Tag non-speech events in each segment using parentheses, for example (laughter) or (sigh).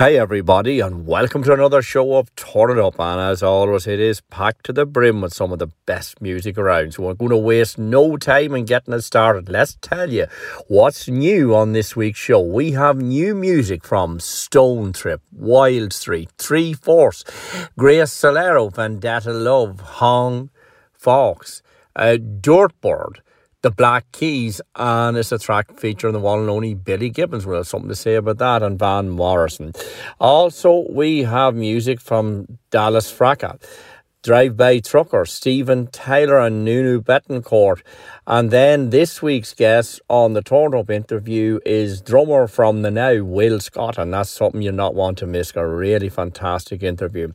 Hey everybody, and welcome to another show of Turn It Up. And as always, it is packed to the brim with some of the best music around. So we're going to waste no time in getting it started. Let's tell you what's new on this week's show. We have new music from Stone Trip, Wild Street, Three Force, Grace Solero, Vendetta Love, Hong Fox, uh, Dirtbird the Black Keys, and it's a track featuring the one and only Billy Gibbons. We'll have something to say about that, and Van Morrison. Also, we have music from Dallas Frasca. Drive By Trucker, Steven Tyler and Nuno Bettencourt. And then this week's guest on the Torn Up interview is drummer from the now, Will Scott, and that's something you not want to miss. A really fantastic interview.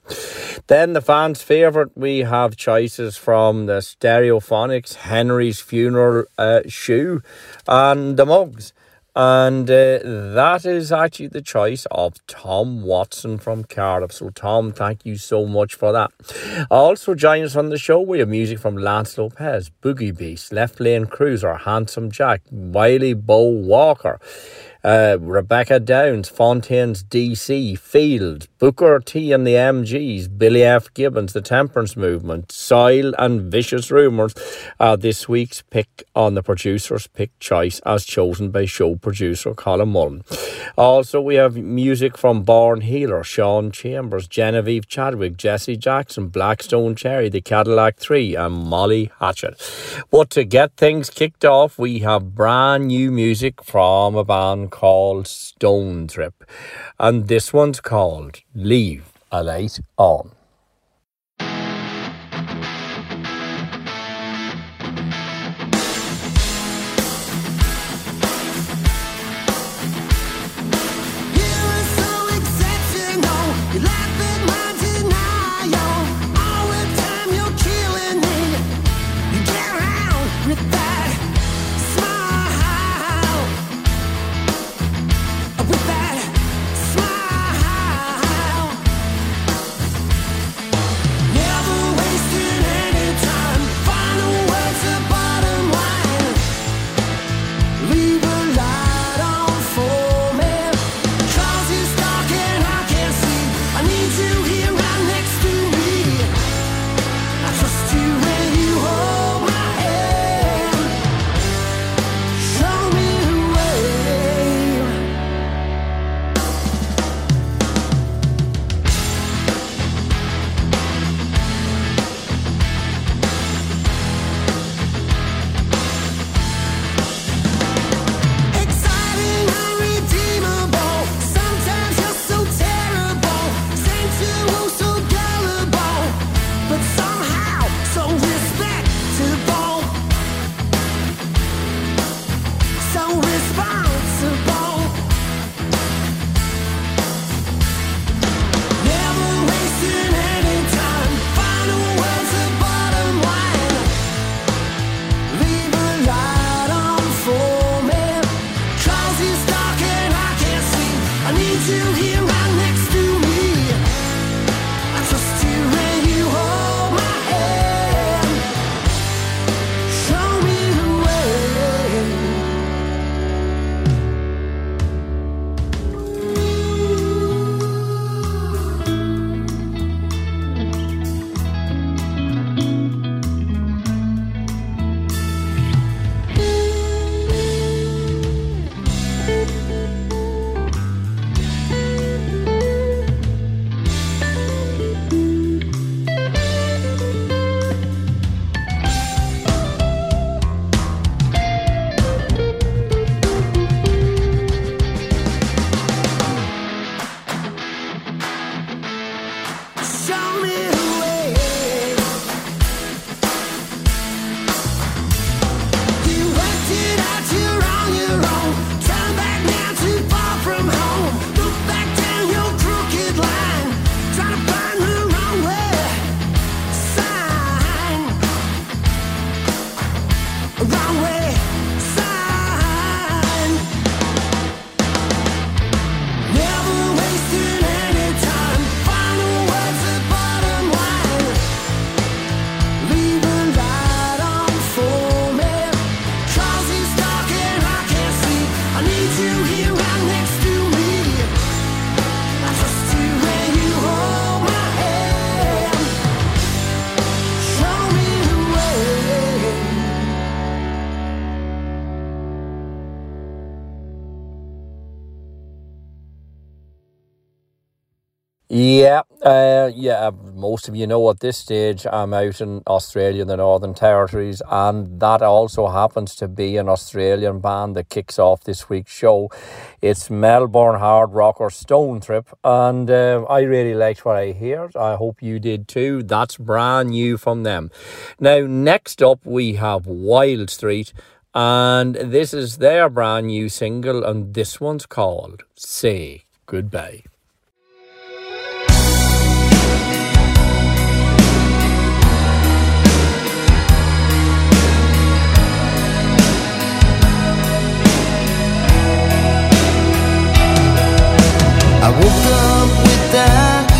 Then the fans' favourite, we have choices from the Stereophonics, Henry's Funeral uh, Shoe, and the Mugs. And uh, that is actually the choice of Tom Watson from Cardiff. So, Tom, thank you so much for that. Also, join us on the show. We have music from Lance Lopez, Boogie Beast, Left Lane Cruiser, Handsome Jack, Wily Bo Walker uh, Rebecca Downes, Fontaines DC, Field, Booker T and the MGs, Billy F. Gibbons, The Temperance Movement, Soil and Vicious Rumours uh, this week's pick on the producer's pick choice as chosen by show producer Colin Mullen. Also, we have music from Born Healer, Sean Chambers, Genevieve Chadwick, Jesse Jackson, Blackstone Cherry, The Cadillac 3, and Molly Hatchet. But to get things kicked off, we have brand new music from a band called Stone Trip, and this one's called Leave a Light On. Yeah. Most of you know at this stage I'm out in Australia, in the Northern Territories, and that also happens to be an Australian band that kicks off this week's show. It's Melbourne hard rocker Stone Trip, and uh, I really liked what I heard. I hope you did too. That's brand new from them. Now, next up we have Wild Street, and this is their brand new single, and this one's called "Say Goodbye." I woke up with you,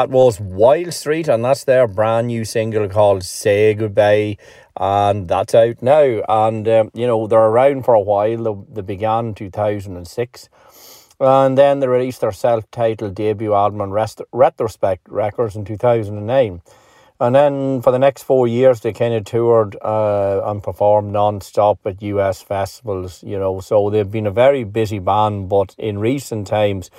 that was Wild Street, and that's their brand new single called Say Goodbye. And that's out now. And, um, you know, they're around for a while. They, they began in 2006. And then they released their self titled debut album on Rest- Retrospect Records in 2009. And then for the next four years, they kind of toured uh, and performed non stop at US festivals, you know. So they've been a very busy band, but in recent times,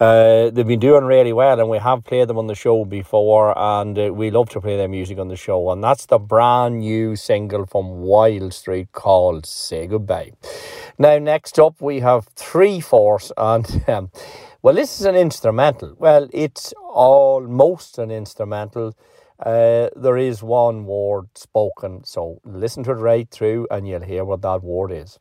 uh, they've been doing really well, and we have played them on the show before, and uh, we love to play their music on the show. And that's the brand new single from Wild Street called Say Goodbye. Now, next up, we have Three Force, and (laughs) um, well, this is an instrumental. Well, it's almost an instrumental. uh, there is one word spoken. So listen to it right through and you'll hear what that word is.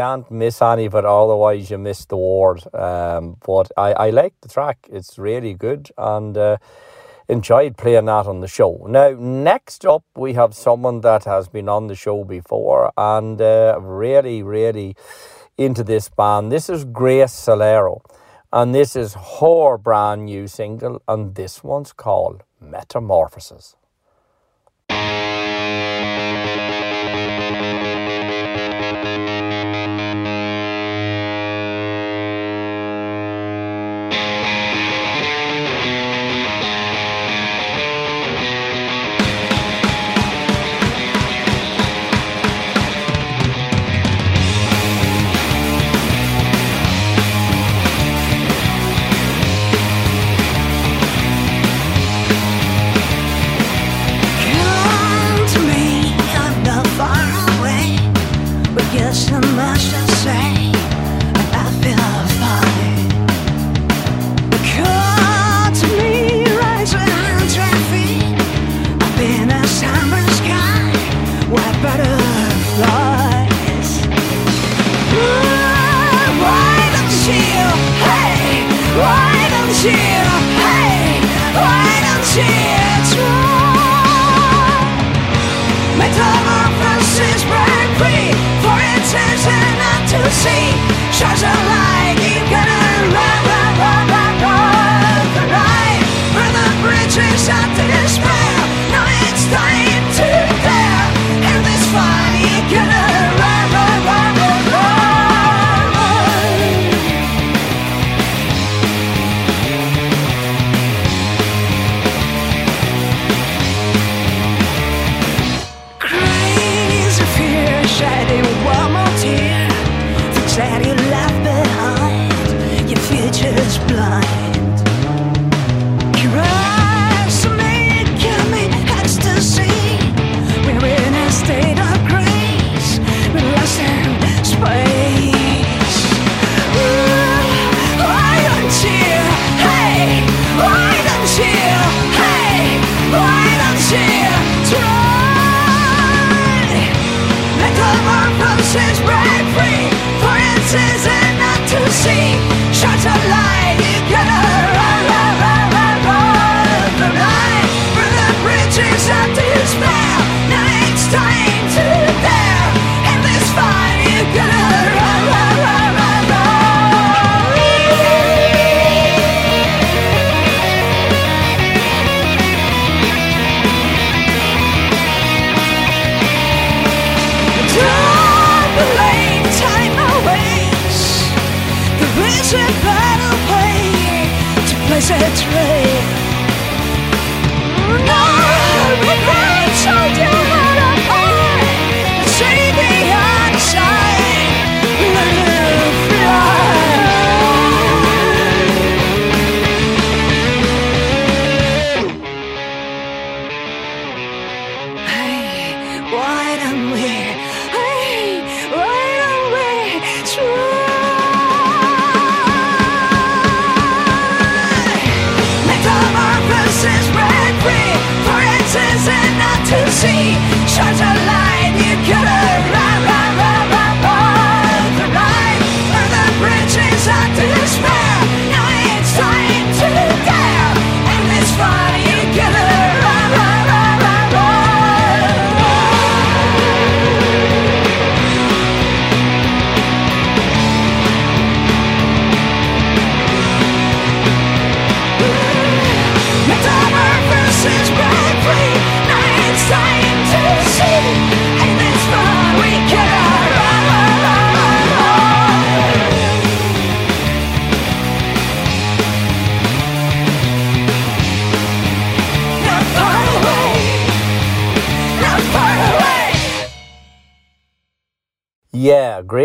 can't miss any of it, otherwise you miss the ward. Um, but I, I like the track; it's really good, and uh, enjoyed playing that on the show. Now, next up, we have someone that has been on the show before, and uh, really, really into this band. This is Grace Solero, and this is her brand new single, and this one's called Metamorphosis. to see, shines a light.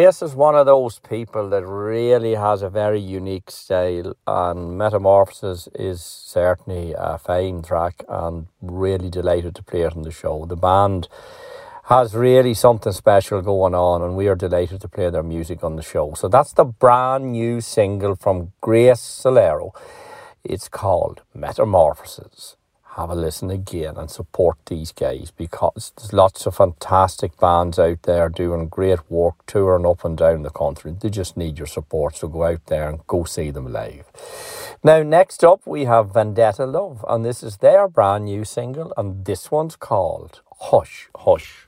Grace is one of those people that really has a very unique style, and Metamorphosis is certainly a fine track, and really delighted to play it on the show. The band has really something special going on, and we are delighted to play their music on the show. So that's the brand new single from Grace Solero. It's called Metamorphosis have a listen again and support these guys because there's lots of fantastic bands out there doing great work, touring up and down the country. They just need your support, so go out there and go see them live. Now, next up, we have Vendetta Love, and this is their brand new single, and this one's called Hush, Hush.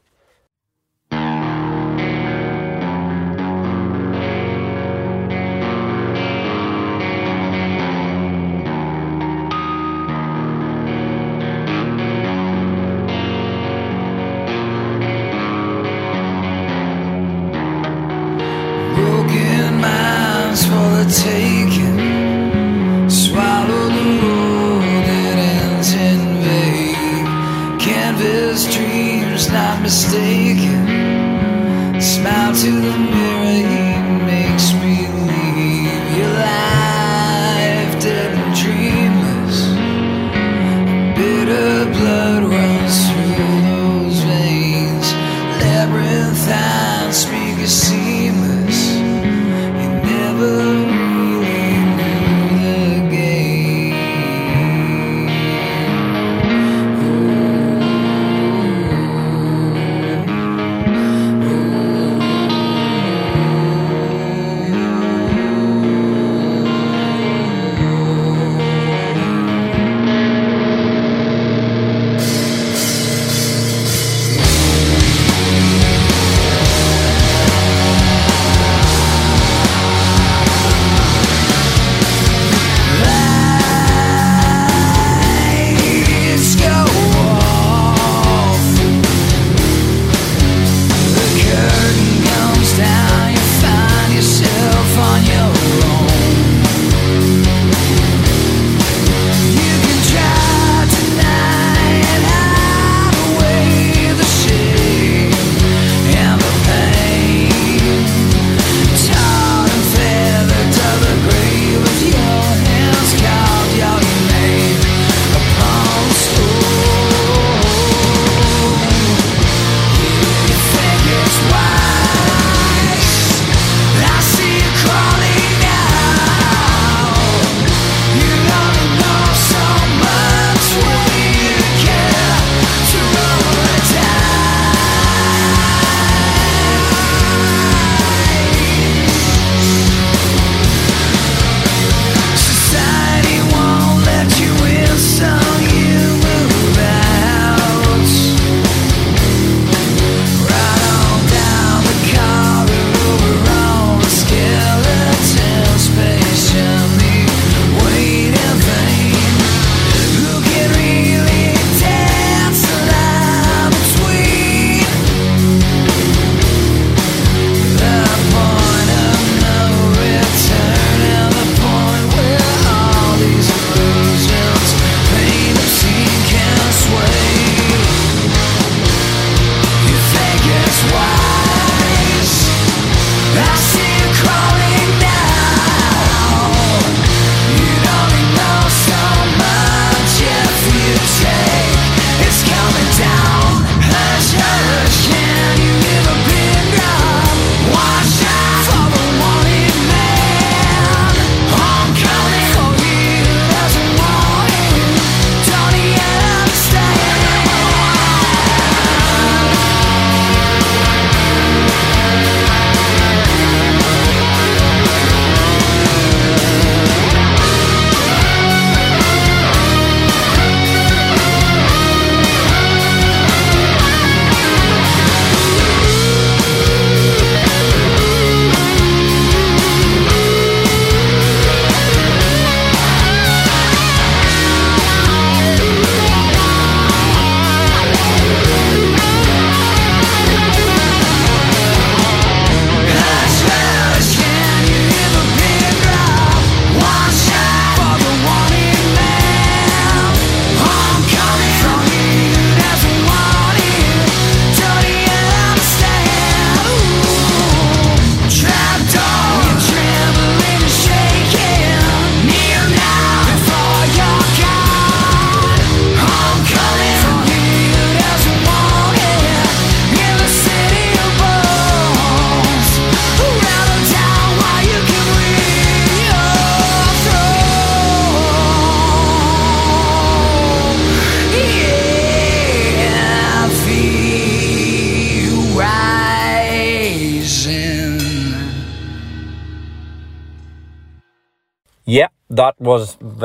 For the taking. Swallow the road that ends in vain. Canvas dreams not mistaken. Smile to the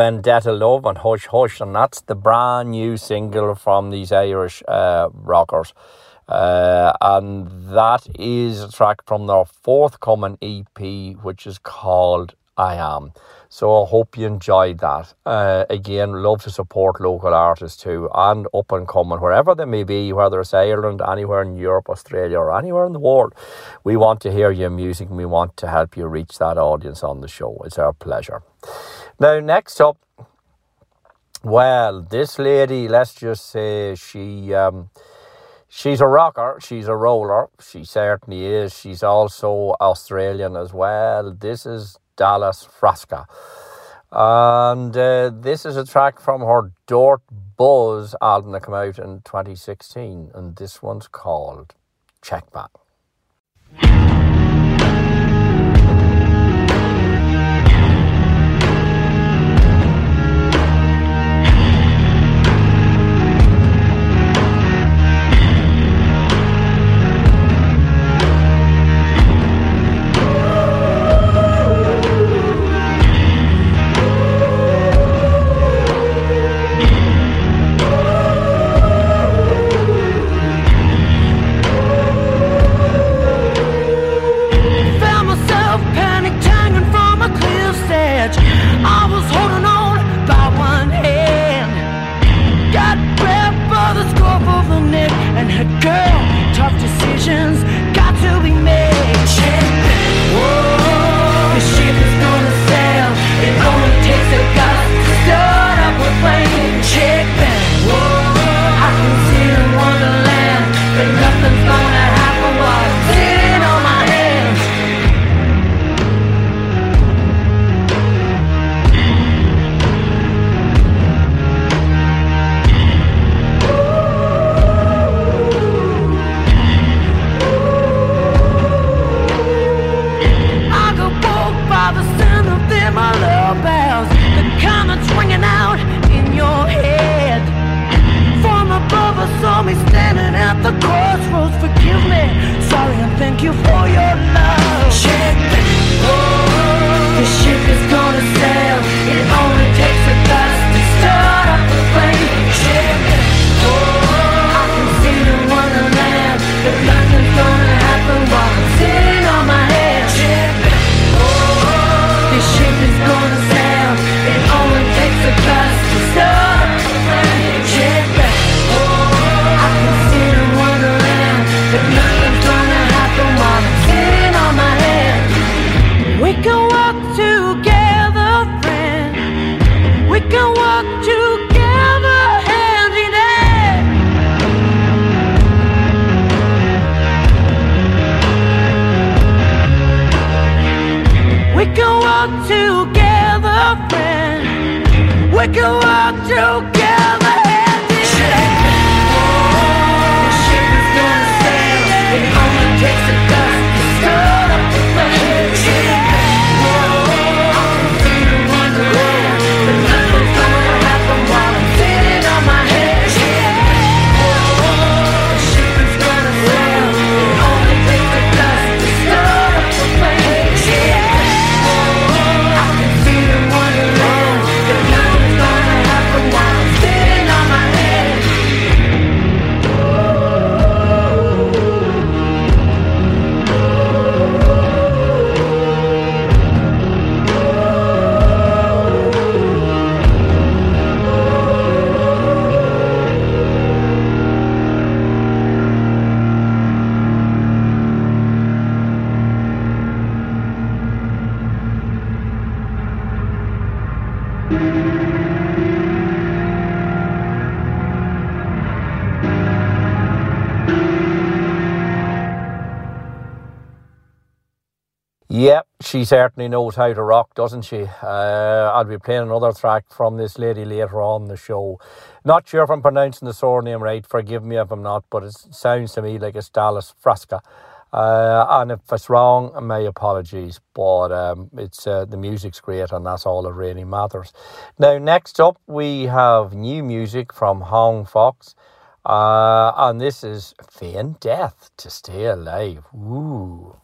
Vendetta Love and Hush Hush, and that's the brand new single from these Irish uh, rockers. Uh, and that is a track from their forthcoming EP, which is called I Am. So I hope you enjoyed that. Uh, again, love to support local artists too and up and coming, wherever they may be, whether it's Ireland, anywhere in Europe, Australia, or anywhere in the world. We want to hear your music and we want to help you reach that audience on the show. It's our pleasure. Now, next up, well, this lady, let's just say she. Um, She's a rocker, she's a roller, she certainly is. She's also Australian as well. This is Dallas Frasca. And uh, this is a track from her Dort Buzz album that came out in 2016. And this one's called Check Back. She certainly knows how to rock, doesn't she? Uh, I'll be playing another track from this lady later on the show. Not sure if I'm pronouncing the surname right. Forgive me if I'm not, but it sounds to me like it's Dallas Frasca. Uh, and if it's wrong, my apologies. But um, it's uh, the music's great, and that's all that really matters. Now, next up, we have new music from Hong Fox. Uh, and this is Feign Death to Stay Alive. Ooh.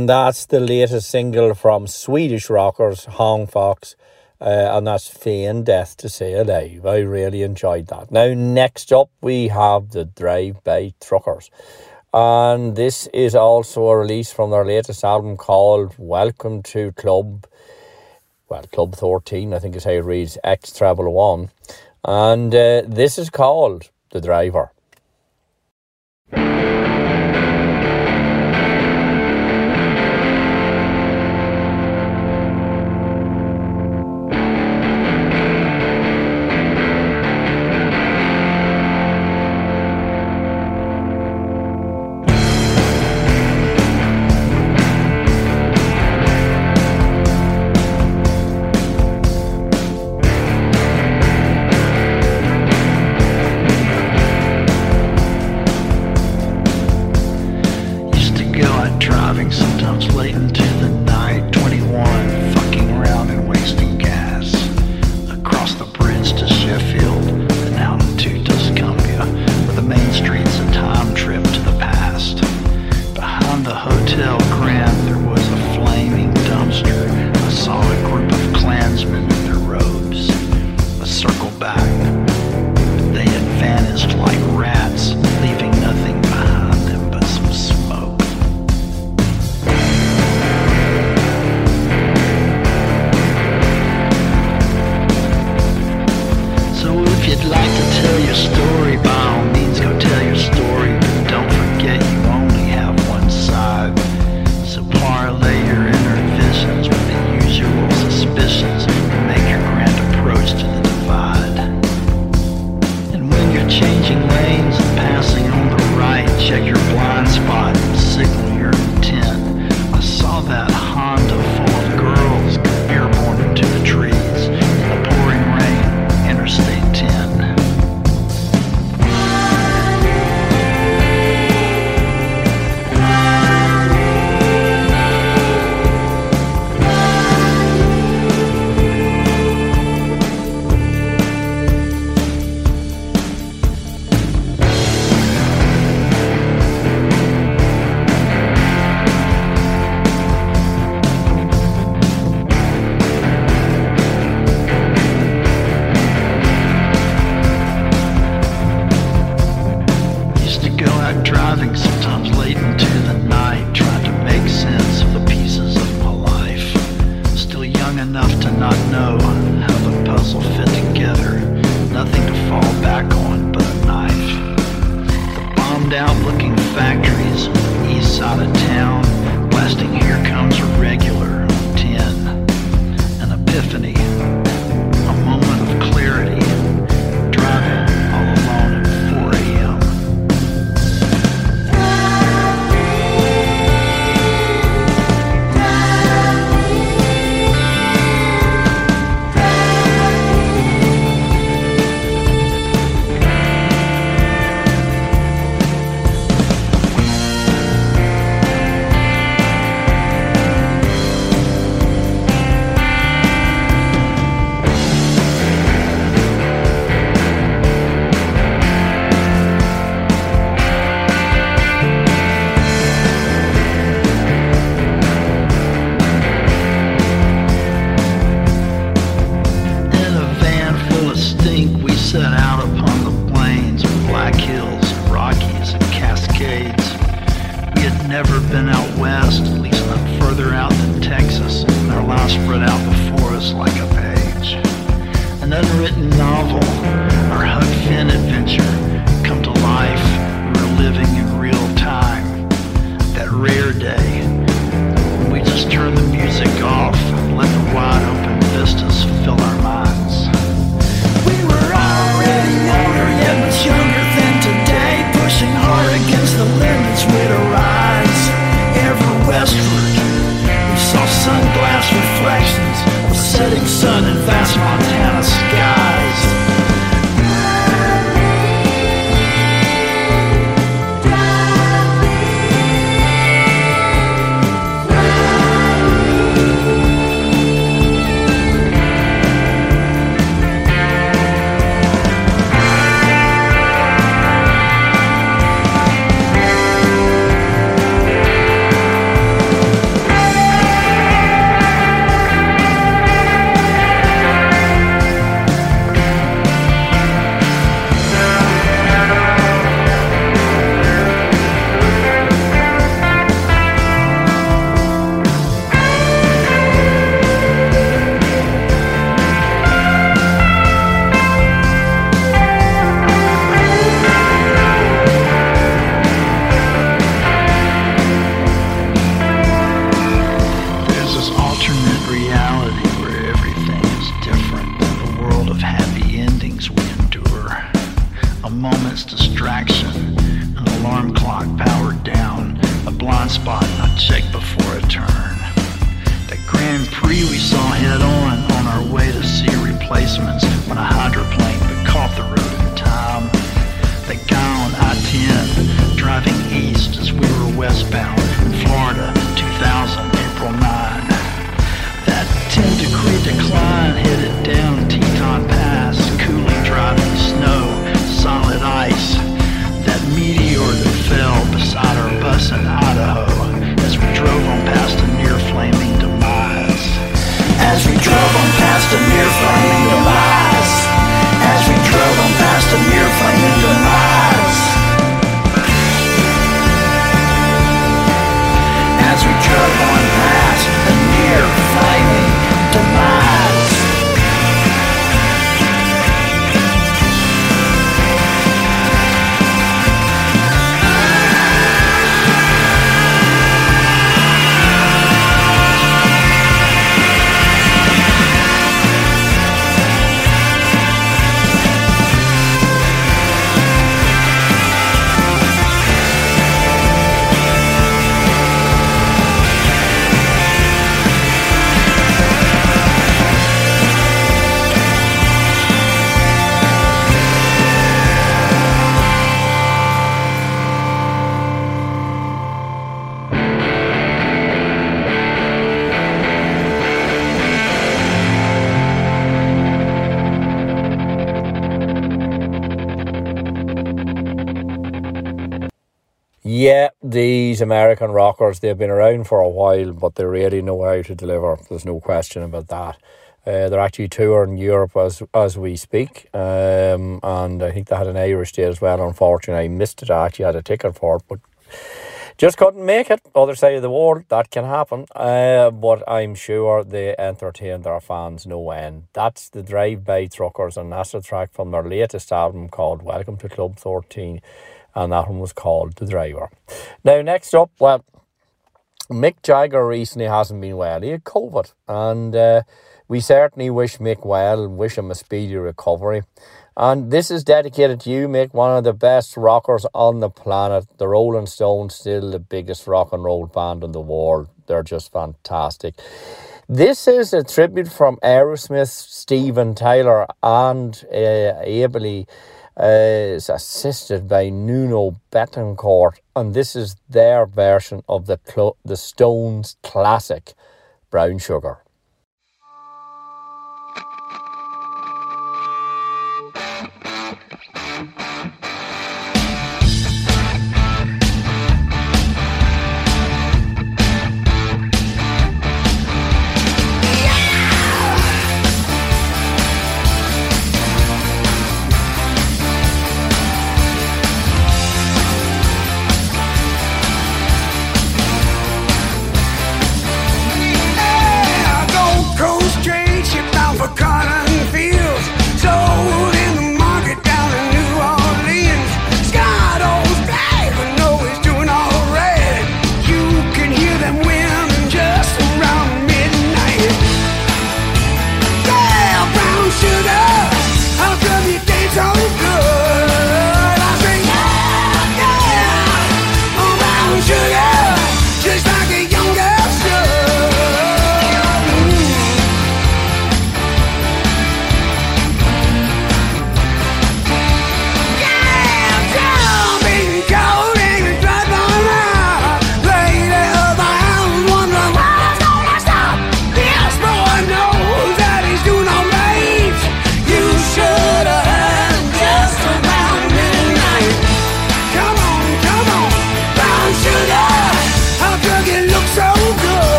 and that's the latest single from Swedish rockers Hong Fox. Uh, and that's Feign Death to Say Alive. I really enjoyed that. Now, next up, we have the Drive By Truckers. And this is also a release from their latest album called Welcome to Club, well, Club Thirteen, I think is how it reads, X Travel 1. And uh, this is called The Driver. These American rockers, they've been around for a while, but they really know how to deliver. There's no question about that. Uh, they're actually touring Europe as as we speak, um, and I think they had an Irish day as well. Unfortunately, I missed it. I actually had a ticket for it, but just couldn't make it. Other side of the world, that can happen. Uh, but I'm sure they entertained their fans no end. That's the Drive By Truckers, and that's the track from their latest album called Welcome to Club 13, and that one was called The Driver. Now, next up, well, Mick Jagger recently hasn't been well. He had COVID, and uh, we certainly wish Mick well and wish him a speedy recovery. And this is dedicated to you, Mick, one of the best rockers on the planet. The Rolling Stones, still the biggest rock and roll band in the world. They're just fantastic. This is a tribute from Aerosmith, Steven Tyler, and uh, uh, is assisted by Nuno Bettencourt, and this is their version of the the Stones classic, Brown Sugar.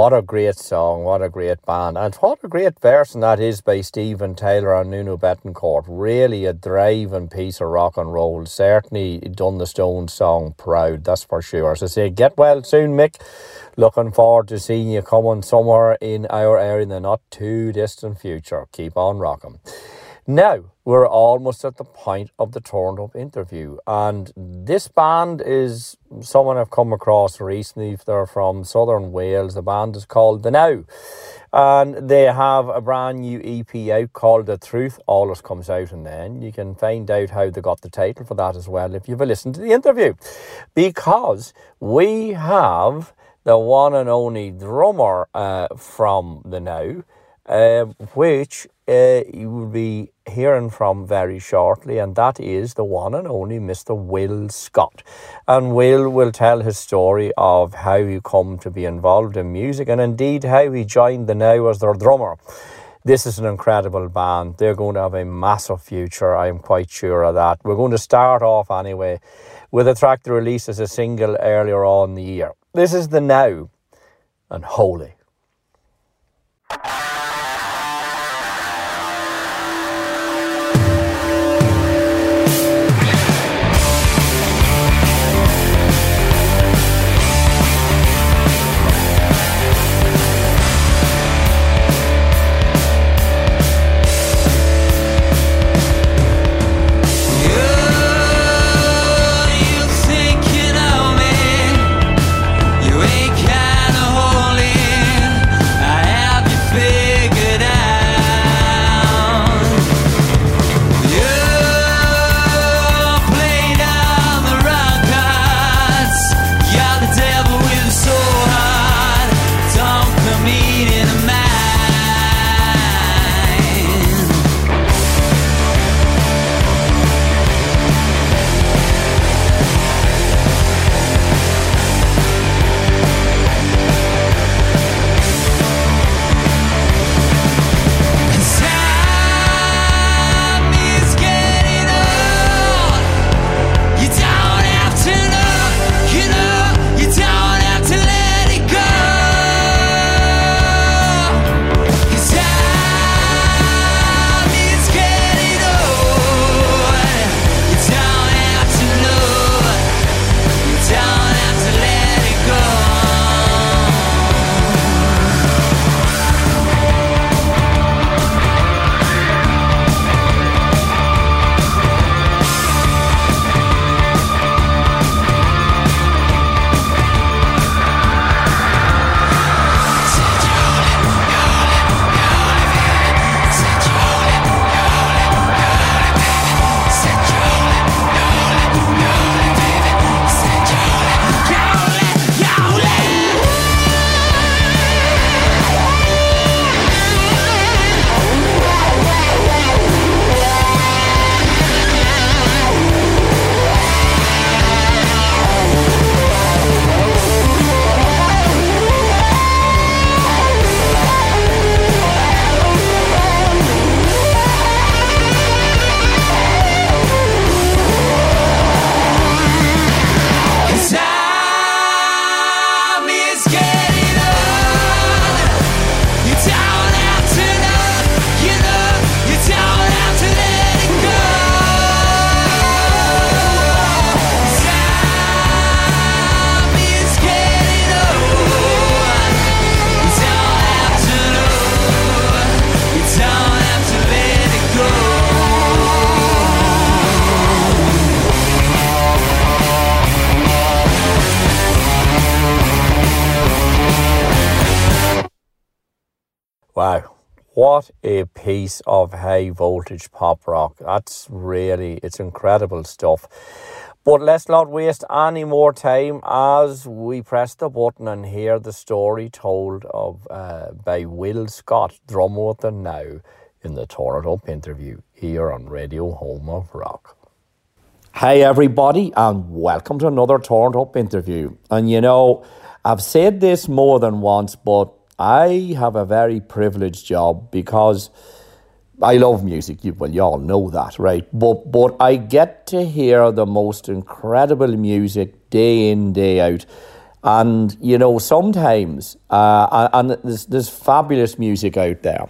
What a great song, what a great band, and what a great version that is by Steven Tyler and Nuno Bettencourt. Really a driving piece of rock and roll. Certainly done the Stones song proud, that's for sure. So say, get well soon, Mick. Looking forward to seeing you coming somewhere in our area in the not too distant future. Keep on rocking. Now, we're almost at the point of the turned up interview, and this band is someone I've come across recently. They're from southern Wales. The band is called The Now, and they have a brand new EP out called The Truth Always Comes Out, and then you can find out how they got the title for that as well if you've listened to the interview, because we have the one and only drummer uh, from The Now. Uh, which uh, you will be hearing from very shortly, and that is the one and only Mr. Will Scott. And Will will tell his story of how he come to be involved in music and indeed how he joined the Now as their drummer. This is an incredible band. They're going to have a massive future. I am quite sure of that. We're going to start off anyway with a track they released as a single earlier on the year. This is the Now and Holy. Piece of high voltage pop rock. That's really, it's incredible stuff. But let's not waste any more time as we press the button and hear the story told of uh, by Will Scott, the Now, in the Turned Up interview here on Radio Home of Rock. Hey everybody, and welcome to another Turned Up interview. And you know, I've said this more than once, but I have a very privileged job because I love music. You, well, you all know that, right? But but I get to hear the most incredible music day in day out, And you know, sometimes, uh, and there's, there's fabulous music out there,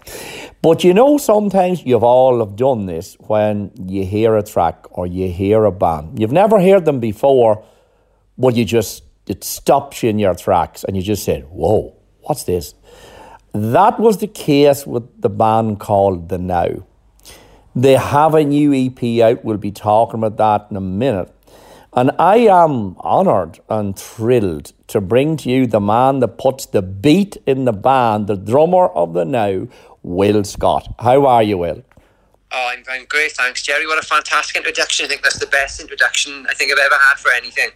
but you know, sometimes you've all have done this when you hear a track or you hear a band. You've never heard them before, but you just it stops you in your tracks, and you just said, "Whoa, what's this?" That was the case with the band called The Now. They have a new EP out. We'll be talking about that in a minute. And I am honoured and thrilled to bring to you the man that puts the beat in the band, the drummer of the now, Will Scott. How are you, Will? Oh, I'm, I'm great, thanks, Jerry. What a fantastic introduction. I think that's the best introduction I think I've ever had for anything.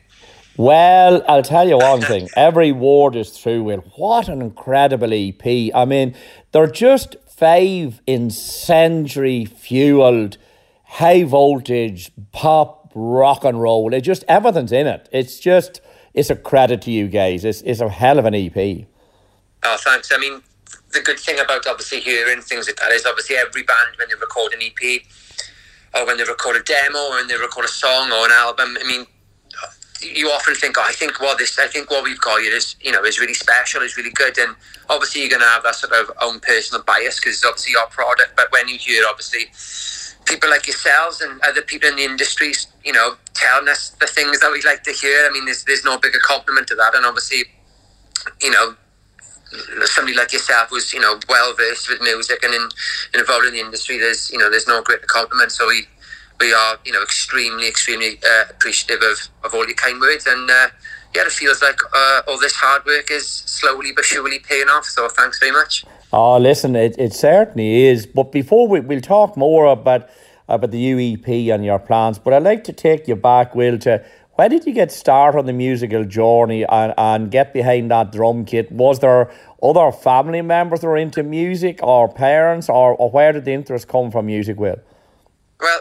Well, I'll tell you one thing. Every word is true, Will. What an incredible EP. I mean, they're just five incendiary fueled, high voltage pop rock and roll. It just everything's in it. It's just it's a credit to you guys. It's it's a hell of an EP. Oh, thanks. I mean, the good thing about obviously hearing things like that is obviously every band when they record an EP or when they record a demo or when they record a song or an album, I mean, you often think, oh, I think what this, I think what we've got here is, you know, is really special, is really good, and obviously you're going to have that sort of own personal bias because it's obviously your product. But when you hear obviously people like yourselves and other people in the industries, you know, telling us the things that we like to hear, I mean, there's there's no bigger compliment to that, and obviously, you know. Somebody like yourself who's you know well versed with music and in, involved in the industry. There's you know there's no greater compliment. So we we are, you know, extremely, extremely uh, appreciative of, of all your kind words. And uh, yeah, it feels like uh, all this hard work is slowly but surely paying off. So thanks very much. Oh, listen, it, it certainly is. But before we, we'll talk more about about the UEP and your plans, but I'd like to take you back, Will, to why did you get started on the musical journey and, and get behind that drum kit? Was there other family members that were into music or parents or, or where did the interest come from music, Will? Well,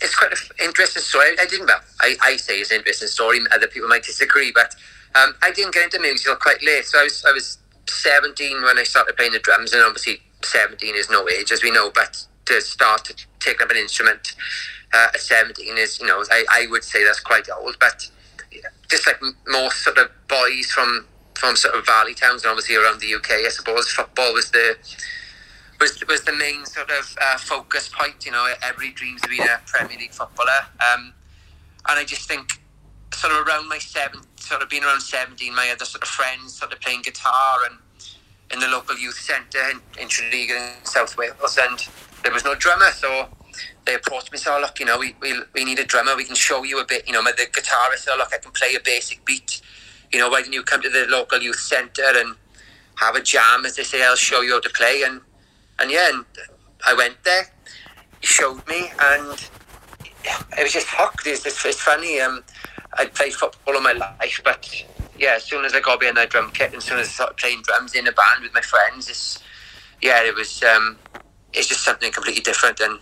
it's quite an interesting story. I didn't, well, I, I say it's an interesting story. Other people might disagree, but um, I didn't get into music till quite late. So I was, I was 17 when I started playing the drums, and obviously 17 is no age, as we know, but to start to take up an instrument uh, at 17 is, you know, I, I would say that's quite old, but just like most sort of boys from from sort of valley towns and obviously around the UK, I suppose football was the was was the main sort of uh, focus point. You know, every dreams of being a Premier League footballer. Um, and I just think, sort of around my seven, sort of being around seventeen, my other sort of friends started playing guitar and in the local youth centre in, in in South Wales, and there was no drummer, so they approached me. So look, you know, we, we we need a drummer. We can show you a bit. You know, the guitarist. So look, I can play a basic beat. You know, why don't you come to the local youth centre and have a jam, as they say? I'll show you how to play and and yeah, and I went there. He showed me, and it was just hooked. It's, it's, it's funny. Um, I played football all my life, but yeah, as soon as I got behind that drum kit, and as soon as I started playing drums in a band with my friends, it's yeah, it was um, it's just something completely different. And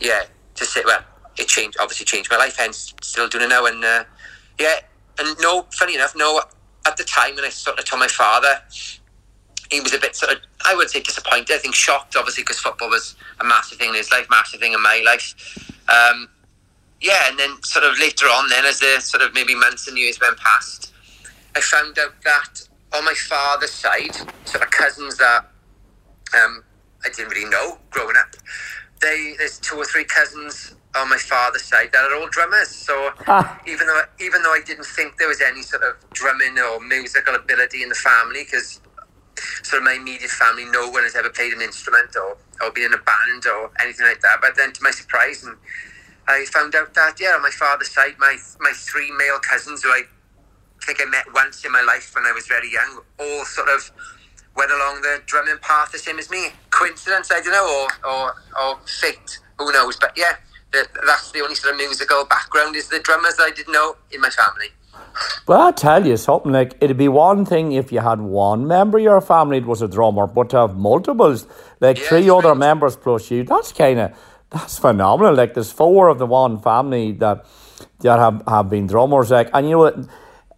yeah, to say well, it changed obviously changed my life. Hence, still doing it now. And uh, yeah, and no, funny enough, no, at the time when I sort of told my father, he was a bit sort of, I would say disappointed. I think shocked, obviously, because football was a massive thing in his life, massive thing in my life. Um, yeah, and then sort of later on, then as the sort of maybe months and years went past, I found out that on my father's side, sort of cousins that um, I didn't really know growing up, they there's two or three cousins on my father's side that are all drummers. So Ah. even though even though I didn't think there was any sort of drumming or musical ability in the family, because sort of my immediate family, no one has ever played an instrument or, or been in a band or anything like that. But then, to my surprise, and I found out that yeah, on my father's side, my my three male cousins who I think I met once in my life when I was very young, all sort of went along the drumming path the same as me. Coincidence, I don't know, or or, or fate, who knows? But yeah, the, that's the only sort of musical background is the drummers that I didn't know in my family. Well, I tell you something like it'd be one thing if you had one member of your family that was a drummer, but to have multiples, like three other members plus you, that's kind of that's phenomenal. Like there's four of the one family that that have, have been drummers. Like and you know what,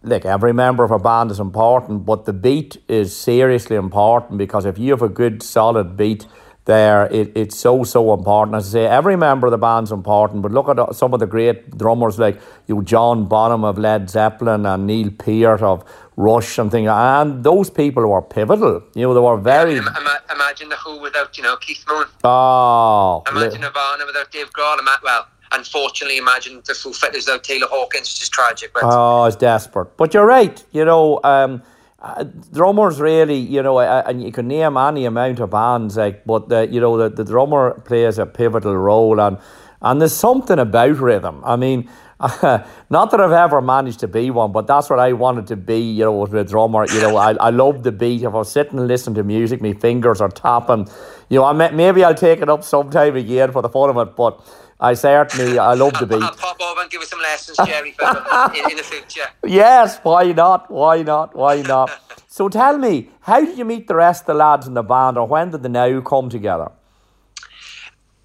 like every member of a band is important, but the beat is seriously important because if you have a good solid beat. There, it, it's so so important. As I say, every member of the band's important. But look at some of the great drummers like you, John Bonham of Led Zeppelin, and Neil Peart of Rush and things. And those people were pivotal. You know, they were very. Im- ima- imagine the Who without, you know, Keith Moon. Oh, Imagine li- Nirvana without Dave Grohl. Ima- well, unfortunately, imagine the Foo Fighters without Taylor Hawkins, which is tragic. But Oh, it's desperate. But you're right. You know, um, uh, drummers really, you know, and you can name any amount of bands, like, but the, you know, the, the drummer plays a pivotal role, and and there's something about rhythm. I mean. (laughs) not that I've ever managed to be one, but that's what I wanted to be, you know, with a drummer. You know, I, I love the beat. If I was sitting and listening to music, my fingers are tapping. You know, I may, maybe I'll take it up sometime again for the fun of it, but I certainly, I love the beat. I'll pop over and give you some lessons, Jerry, in, in the future. Yes, why not? Why not? Why not? (laughs) so tell me, how did you meet the rest of the lads in the band, or when did the now come together?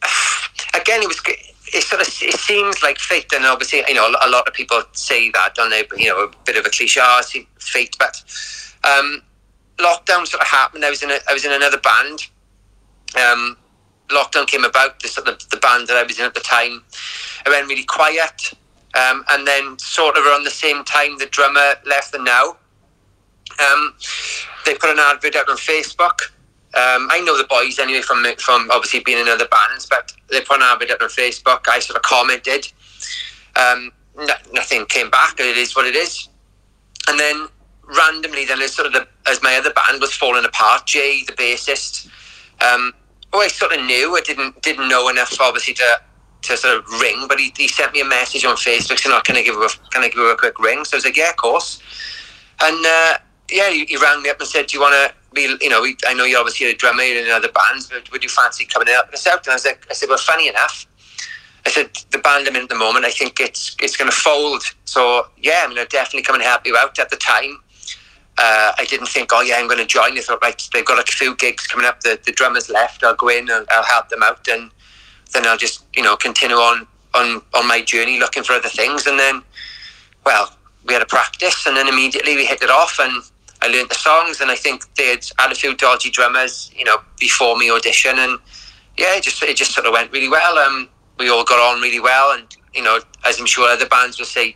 (sighs) again, it was. It sort of it seems like fate, and obviously, you know, a lot of people say that, don't they? You know, a bit of a cliche, oh, it's fate, but um, lockdown sort of happened. I was in a, I was in another band. Um, lockdown came about. The the band that I was in at the time, I went really quiet, um, and then sort of around the same time, the drummer left the now. Um, they put an advert out on Facebook. Um, I know the boys anyway from from obviously being in other bands, but they put an advert out on Facebook. I sort of commented. Um, no, nothing came back. It is what it is. And then randomly, then as sort of the, as my other band was falling apart, Jay, the bassist, um, who I sort of knew, I didn't didn't know enough obviously to to sort of ring, but he, he sent me a message on Facebook saying, oh, "Can I give her a, can I give a quick ring?" So I was like, "Yeah, of course." And uh, yeah, he, he rang me up and said, "Do you want to be? You know, I know you're obviously a drummer in other bands, but would you fancy coming out and out?" And I was like, "I said, well, funny enough." I said, the band I'm in at the moment, I think it's it's going to fold. So yeah, I mean, I'll definitely come and help you out. At the time, uh, I didn't think, oh yeah, I'm going to join. I thought, right, they've got a few gigs coming up. The the drummers left. I'll go in and I'll help them out, and then I'll just you know continue on on on my journey looking for other things. And then, well, we had a practice, and then immediately we hit it off, and I learned the songs. And I think they'd had a few dodgy drummers, you know, before me audition, and yeah, it just it just sort of went really well. Um, we all got on really well, and you know, as I'm sure other bands will say,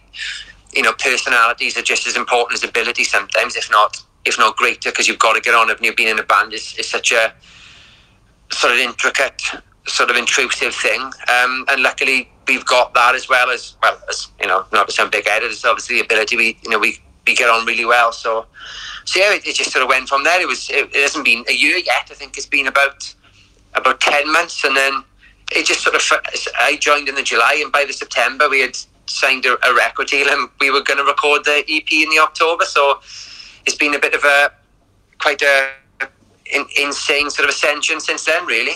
you know, personalities are just as important as ability sometimes, if not if not greater, because you've got to get on. If you've been in a band, is is such a sort of intricate, sort of intrusive thing. Um, and luckily, we've got that as well as well as you know, not to big. It's obviously the ability. We you know we we get on really well. So so yeah, it, it just sort of went from there. It was it, it hasn't been a year yet. I think it's been about about ten months, and then it just sort of I joined in the July, and by the September we had signed a, a record deal, and we were going to record the EP in the October. So it's been a bit of a quite a in, insane sort of ascension since then, really.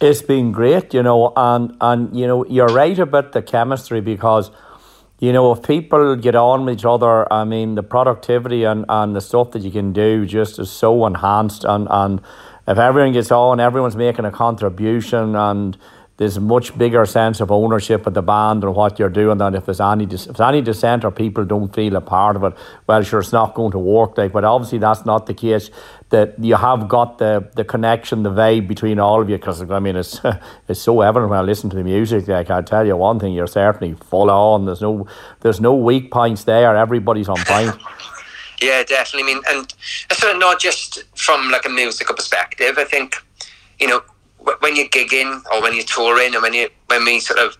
It's been great, you know, and and you know you're right about the chemistry because you know if people get on with each other, I mean the productivity and, and the stuff that you can do just is so enhanced, and and if everyone gets on, everyone's making a contribution, and there's a much bigger sense of ownership of the band and what you're doing than if there's any if there's any dissent or people don't feel a part of it. Well, sure, it's not going to work. Like, but obviously that's not the case. That you have got the the connection, the vibe between all of you. Because I mean, it's (laughs) it's so evident when I listen to the music. Like I tell you one thing, you're certainly full on. There's no there's no weak points there. Everybody's on point. (laughs) Yeah, definitely. I mean, and of not just from like a musical perspective. I think, you know, when you're gigging or when you're touring and when you when we sort of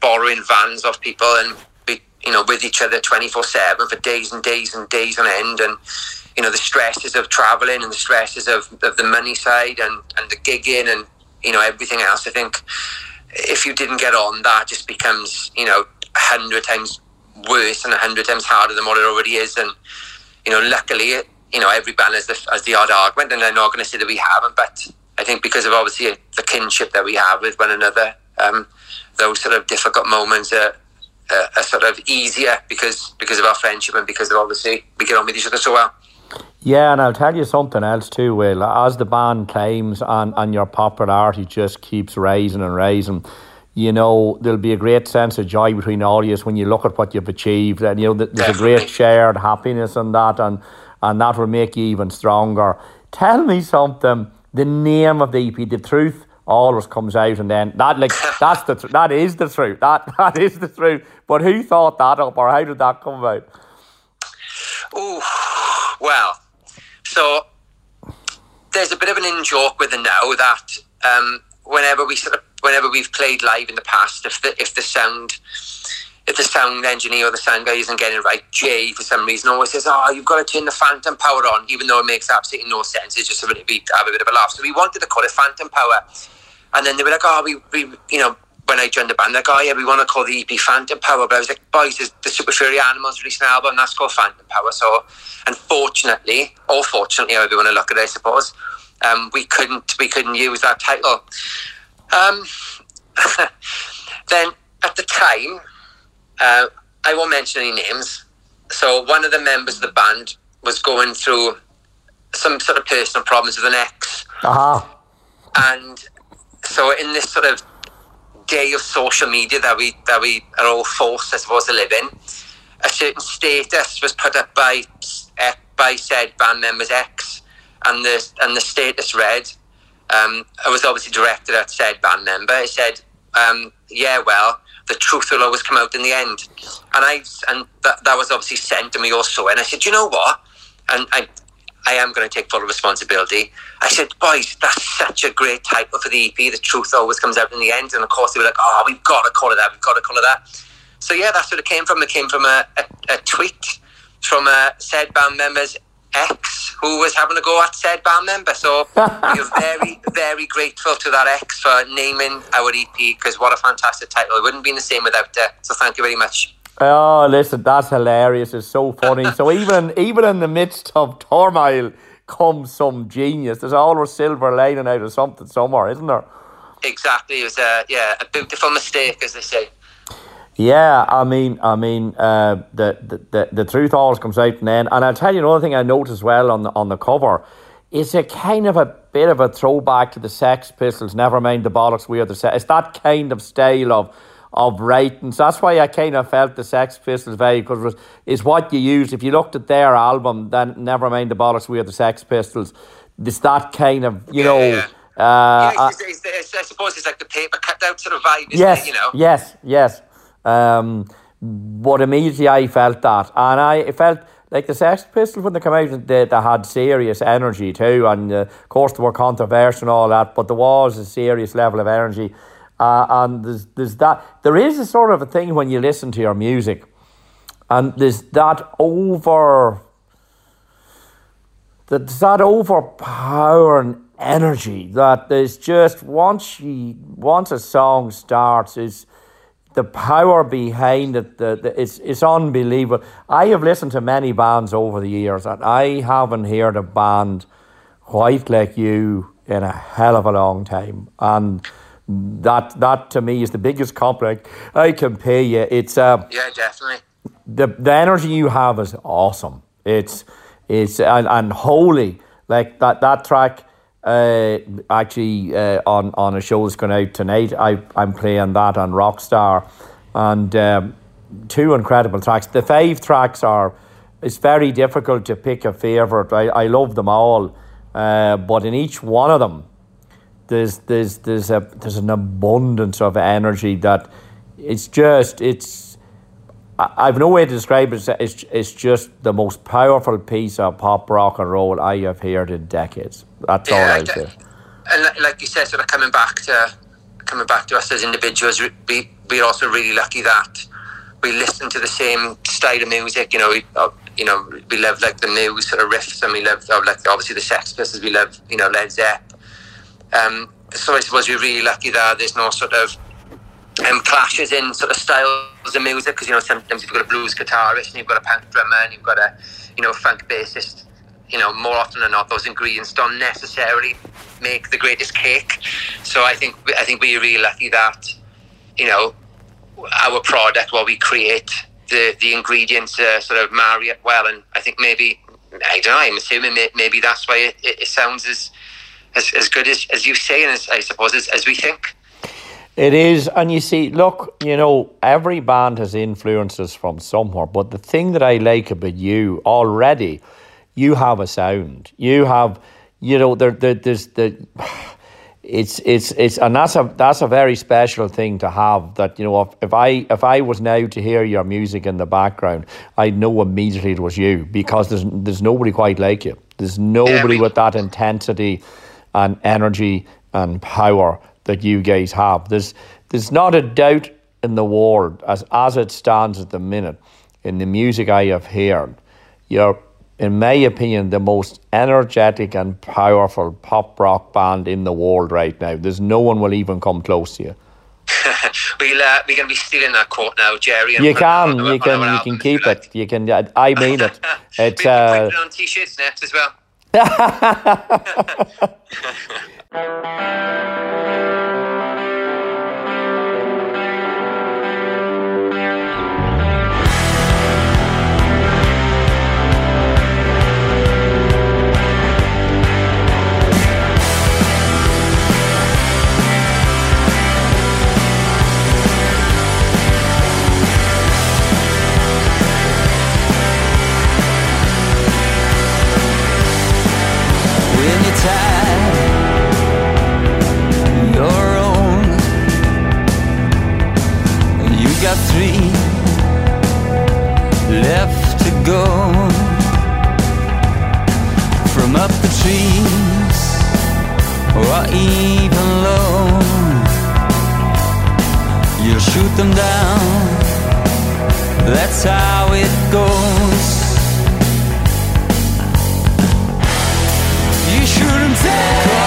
borrowing vans off people and be you know with each other twenty four seven for days and days and days on end and you know the stresses of traveling and the stresses of, of the money side and and the gigging and you know everything else. I think if you didn't get on, that just becomes you know a hundred times worse and a hundred times harder than what it already is. And you know, luckily, you know, every band has the, has the odd argument, and I'm not going to say that we haven't, but I think because of obviously the kinship that we have with one another, um, those sort of difficult moments are, are, are sort of easier because because of our friendship and because of obviously we get on with each other so well. Yeah, and I'll tell you something else too, Will. As the band climbs and, and your popularity just keeps rising and rising, you know, there'll be a great sense of joy between all of you when you look at what you've achieved. And, you know, th- there's a great shared happiness in that, and, and that will make you even stronger. Tell me something, the name of the EP, The Truth always comes out and then that like (laughs) that's the tr- that is the truth. That (laughs) that is the truth. But who thought that up or how did that come about? Oh well, so there's a bit of an in joke with the now that um, whenever we sort of whenever we've played live in the past, if the if the sound if the sound engineer or the sound guy isn't getting it right, Jay for some reason always says, "Oh, you've got to turn the phantom power on," even though it makes absolutely no sense. It's just a bit we have a bit of a laugh. So we wanted to call it phantom power, and then they were like, "Oh, we, we you know." When I joined the band, like, oh yeah, we want to call the EP Phantom Power, but I was like, boys, the Super Furry Animals released an album that's called Phantom Power. So, unfortunately, or fortunately, however you want to look at it, I suppose, um, we couldn't we couldn't use that title. Um, (laughs) then at the time, uh, I won't mention any names. So one of the members of the band was going through some sort of personal problems with an ex, aha and so in this sort of day of social media that we that we are all forced, I suppose, to live in, a certain status was put up by by said band members ex, and the and the status read, um, it was obviously directed at said band member. It said, um, "Yeah, well, the truth will always come out in the end," and I and that, that was obviously sent to me also, and I said, "You know what?" And I I am going to take full responsibility. I said, boys, that's such a great title for the EP. The truth always comes out in the end. And of course, they were like, oh, we've got to call it that. We've got to call it that. So yeah, that's what it came from. It came from a, a, a tweet from a said band member's ex who was having a go at said band member. So we're very, (laughs) very grateful to that ex for naming our EP because what a fantastic title. It wouldn't have been the same without it. So thank you very much. Oh, listen, that's hilarious. It's so funny. so (laughs) even even in the midst of turmoil comes some genius. There's always silver lining out of something somewhere, isn't there? Exactly. It was a yeah a beautiful mistake, as they say. Yeah, I mean, I mean, uh, the, the the the truth always comes out in the end. And I'll tell you another thing I noticed as well on the on the cover. It's a kind of a bit of a throwback to the Sex Pistols. Never mind the bollocks, we are the Sex. It's that kind of style of of writing. So that's why I kind of felt the Sex Pistols very because it's what you use. If you looked at their album, then never mind the bollocks, we are the Sex Pistols. It's that kind of you know. Yeah, Uh, yeah, it's, it's, it's, I suppose it's like the paper cut out sort of vibe, isn't yes, it? You know. yes, yes. Um, but immediately I felt that, and I felt like the Sex Pistols when they come out, they, they had serious energy too, and uh, of course they were controversial and all that, but there was a serious level of energy, uh, and there's there's that. There is a sort of a thing when you listen to your music, and there's that over. There's that overpowering energy that there's just once you once a song starts is the power behind it, the, the, it's, it's unbelievable. I have listened to many bands over the years, and I haven't heard a band quite like you in a hell of a long time. And that that to me is the biggest compliment I can pay you. It's uh, Yeah, definitely. the the energy you have is awesome. It's it's and, and holy like that that track. Uh, actually, uh, on on a show that's going out tonight, I I'm playing that on Rockstar, and um, two incredible tracks. The five tracks are. It's very difficult to pick a favorite. I, I love them all, uh, but in each one of them, there's there's there's a there's an abundance of energy that it's just it's I've no way to describe it. It's, it's just the most powerful piece of pop rock and roll I have heard in decades. That's all Yeah, I'll I- say. And like you said, sort of coming back to coming back to us as individuals, we- we we're also really lucky that we listen to the same style of music. You know, we uh, you know we love like the Muse sort of riffs, and we love uh, like obviously the Sex Pistols. We love you know Led Zepp. Um, so I suppose we're really lucky that there's no sort of um, clashes in sort of styles of music because you know sometimes you've got a blues guitarist and you've got a punk drummer and you've got a you know funk bassist. You know, more often than not, those ingredients don't necessarily make the greatest cake. So I think I think we're really lucky that you know our product, what we create, the the ingredients uh, sort of marry it well. And I think maybe I don't know. I'm assuming may, maybe that's why it, it, it sounds as as, as good as, as you say, and as, I suppose as, as we think. It is, and you see, look, you know, every band has influences from somewhere, but the thing that I like about you already, you have a sound. You have, you know, there, there there's the. It's it's it's and that's a that's a very special thing to have. That you know, if, if I if I was now to hear your music in the background, I'd know immediately it was you because there's there's nobody quite like you. There's nobody with that intensity and energy and power that you guys have. There's there's not a doubt in the world as as it stands at the minute in the music I have heard. You're, in my opinion, the most energetic and powerful pop rock band in the world right now. There's no one will even come close to you. (laughs) We'll, uh, we're going to be stealing that quote now, Jerry. You put it on can, our- you can, you can keep like. it. You can. I mean it. (laughs) It's uh, on t-shirts next as well. (laughs) go from up the trees or even low. You'll shoot them down, that's how it goes. You shoot them down.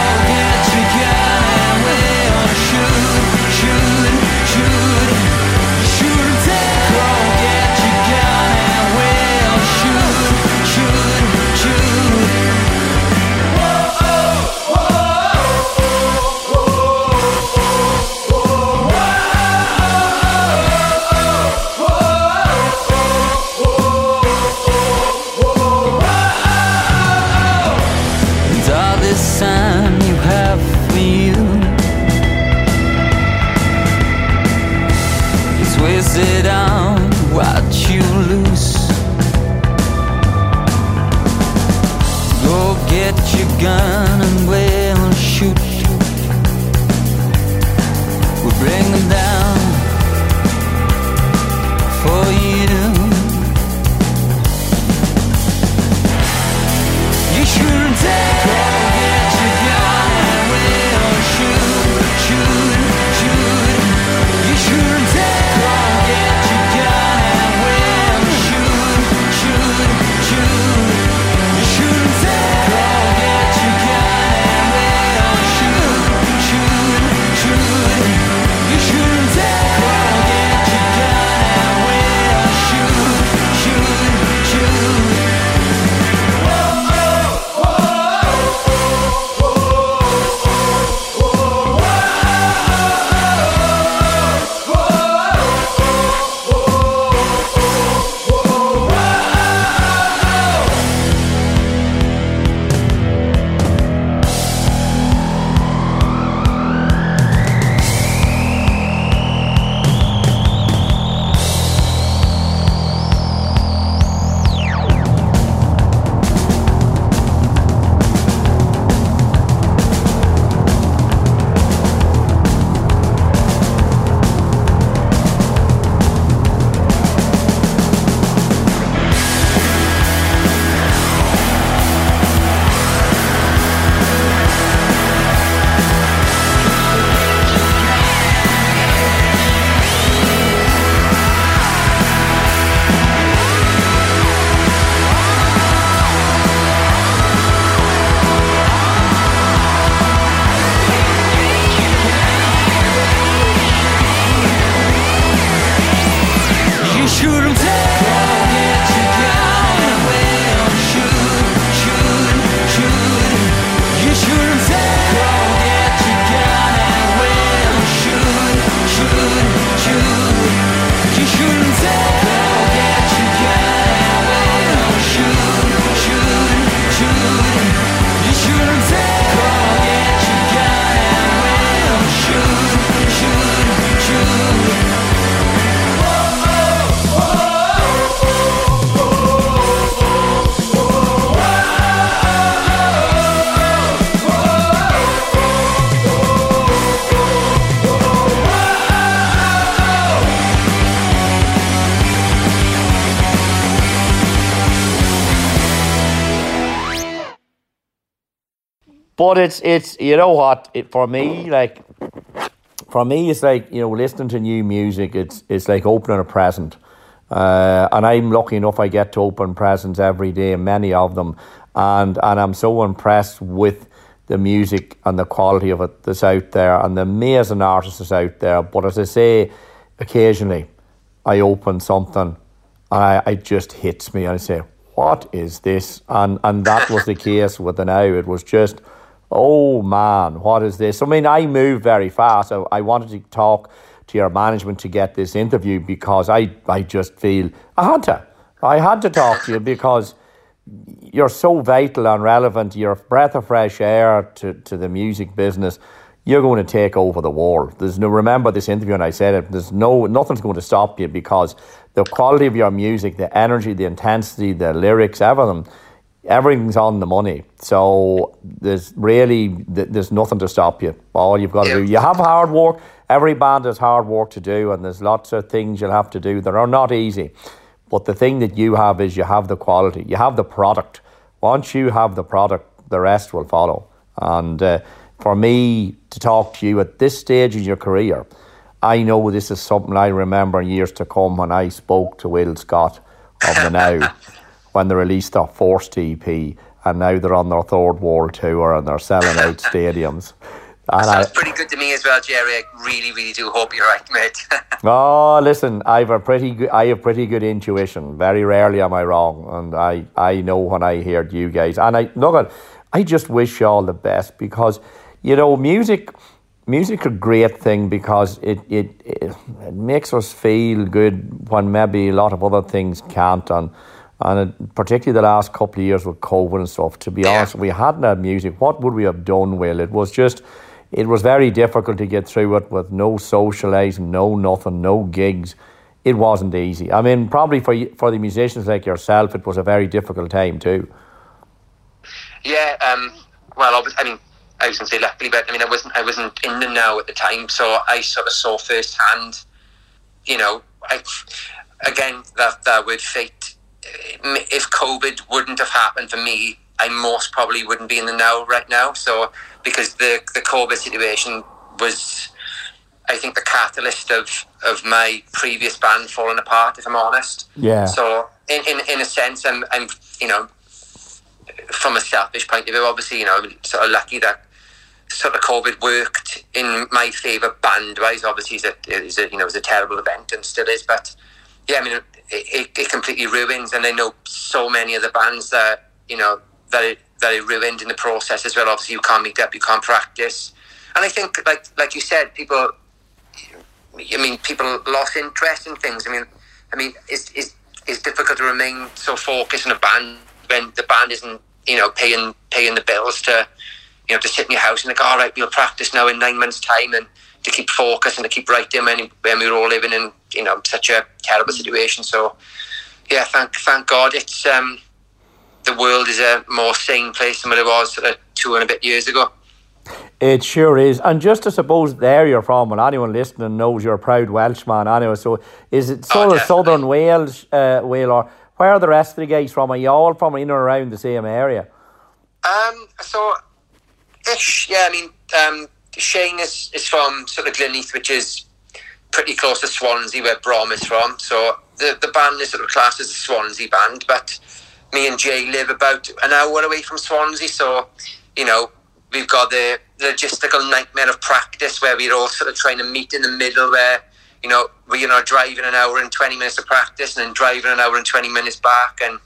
But it's it's you know what it, for me like for me it's like you know listening to new music. It's it's like opening a present, uh, and I'm lucky enough I get to open presents every day, many of them, and and I'm so impressed with the music and the quality of it that's out there, and the amazing artists that's out there. But as I say, occasionally I open something and I, it just hits me. and I say, "What is this?" And and that was the case with the now. It was just, "Oh man, what is this?" I mean, I moved very fast. So I wanted to talk to your management to get this interview because I I just feel I had to. I had to talk to you (laughs) because you're so vital and relevant. You're a breath of fresh air to, to the music business. You're going to take over the world. There's no remember this interview and I said it. There's no nothing's going to stop you because the quality of your music, the energy, the intensity, the lyrics, everything, everything's on the money. So there's really there's nothing to stop you. All you've got to do, you have hard work. Every band has hard work to do, and there's lots of things you'll have to do that are not easy. But the thing that you have is you have the quality, you have the product, once you have the product, the rest will follow. And uh, for me to talk to you at this stage in your career, I know this is something I remember in years to come when I spoke to Will Scott of the Now (laughs) when they released their first EP and now they're on their third world tour and they're selling out (laughs) stadiums. And Sounds I, pretty good to me as well, Jerry. I really, really do hope you're right, mate. (laughs) oh, listen, I have a pretty good, I have pretty good intuition. Very rarely am I wrong, and I, I know when I heard you guys. And I look, at, I just wish you all the best because, you know, music, music a great thing because it, it it it makes us feel good when maybe a lot of other things can't. And and it, particularly the last couple of years with COVID and stuff. To be Yeah. honest, if we hadn't had music. What would we have done? Will it was just. It was very difficult to get through it with no socialising, no nothing, no gigs. It wasn't easy. I mean, probably for for the musicians like yourself, it was a very difficult time too. Yeah, um, well, obvi- I mean, I was going to say luckily, but I mean, I wasn't, I wasn't in the now at the time, so I sort of saw firsthand. You know, I again that that word fate. If COVID wouldn't have happened for me, I most probably wouldn't be in the now right now. So because the the COVID situation was, I think, the catalyst of of my previous band falling apart. If I'm honest. Yeah. So in in, in a sense, I'm I'm you know from a selfish point of view, obviously, you know, I'm sort of lucky that sort of COVID worked in my favour band wise. Obviously, it's a, a, you know, it was a terrible event and still is, but yeah, I mean, it, it, completely ruins, and I know so many of the bands that, you know, that that it ruined in the process as well. Obviously, you can't meet up, you can't practice. And I think, like like you said, people, I mean, people lost interest in things. I mean, I mean, it's, it's, it's difficult to remain so focused on a band when the band isn't, you know, paying paying the bills to, you know, to sit in your house and like, all right, we'll practice now in nine months' time and to keep focused and to keep writing when, when we were all living in, you know, such a terrible situation. So, yeah, thank thank God it's um, the world is a more sane place than what it was uh, two and a bit years ago. It sure is. And just to suppose there you're from, and anyone listening knows you're a proud Welshman anyway. So is it sort Oh, of southern Wales, uh, Wales, or where are the rest of the guys from? Are you all from in or around the same area? Um, so, ish, yeah, I mean, um, Shane is, is from sort of Glynneath, which is pretty close to Swansea, where Brom is from. So the, the band is sort of classed as a Swansea band, but me and Jay live about an hour away from Swansea, so, you know, we've got the logistical nightmare of practice where we're all sort of trying to meet in the middle where, you know, we're not driving an hour and 20 minutes of practice and then driving an hour and 20 minutes back and,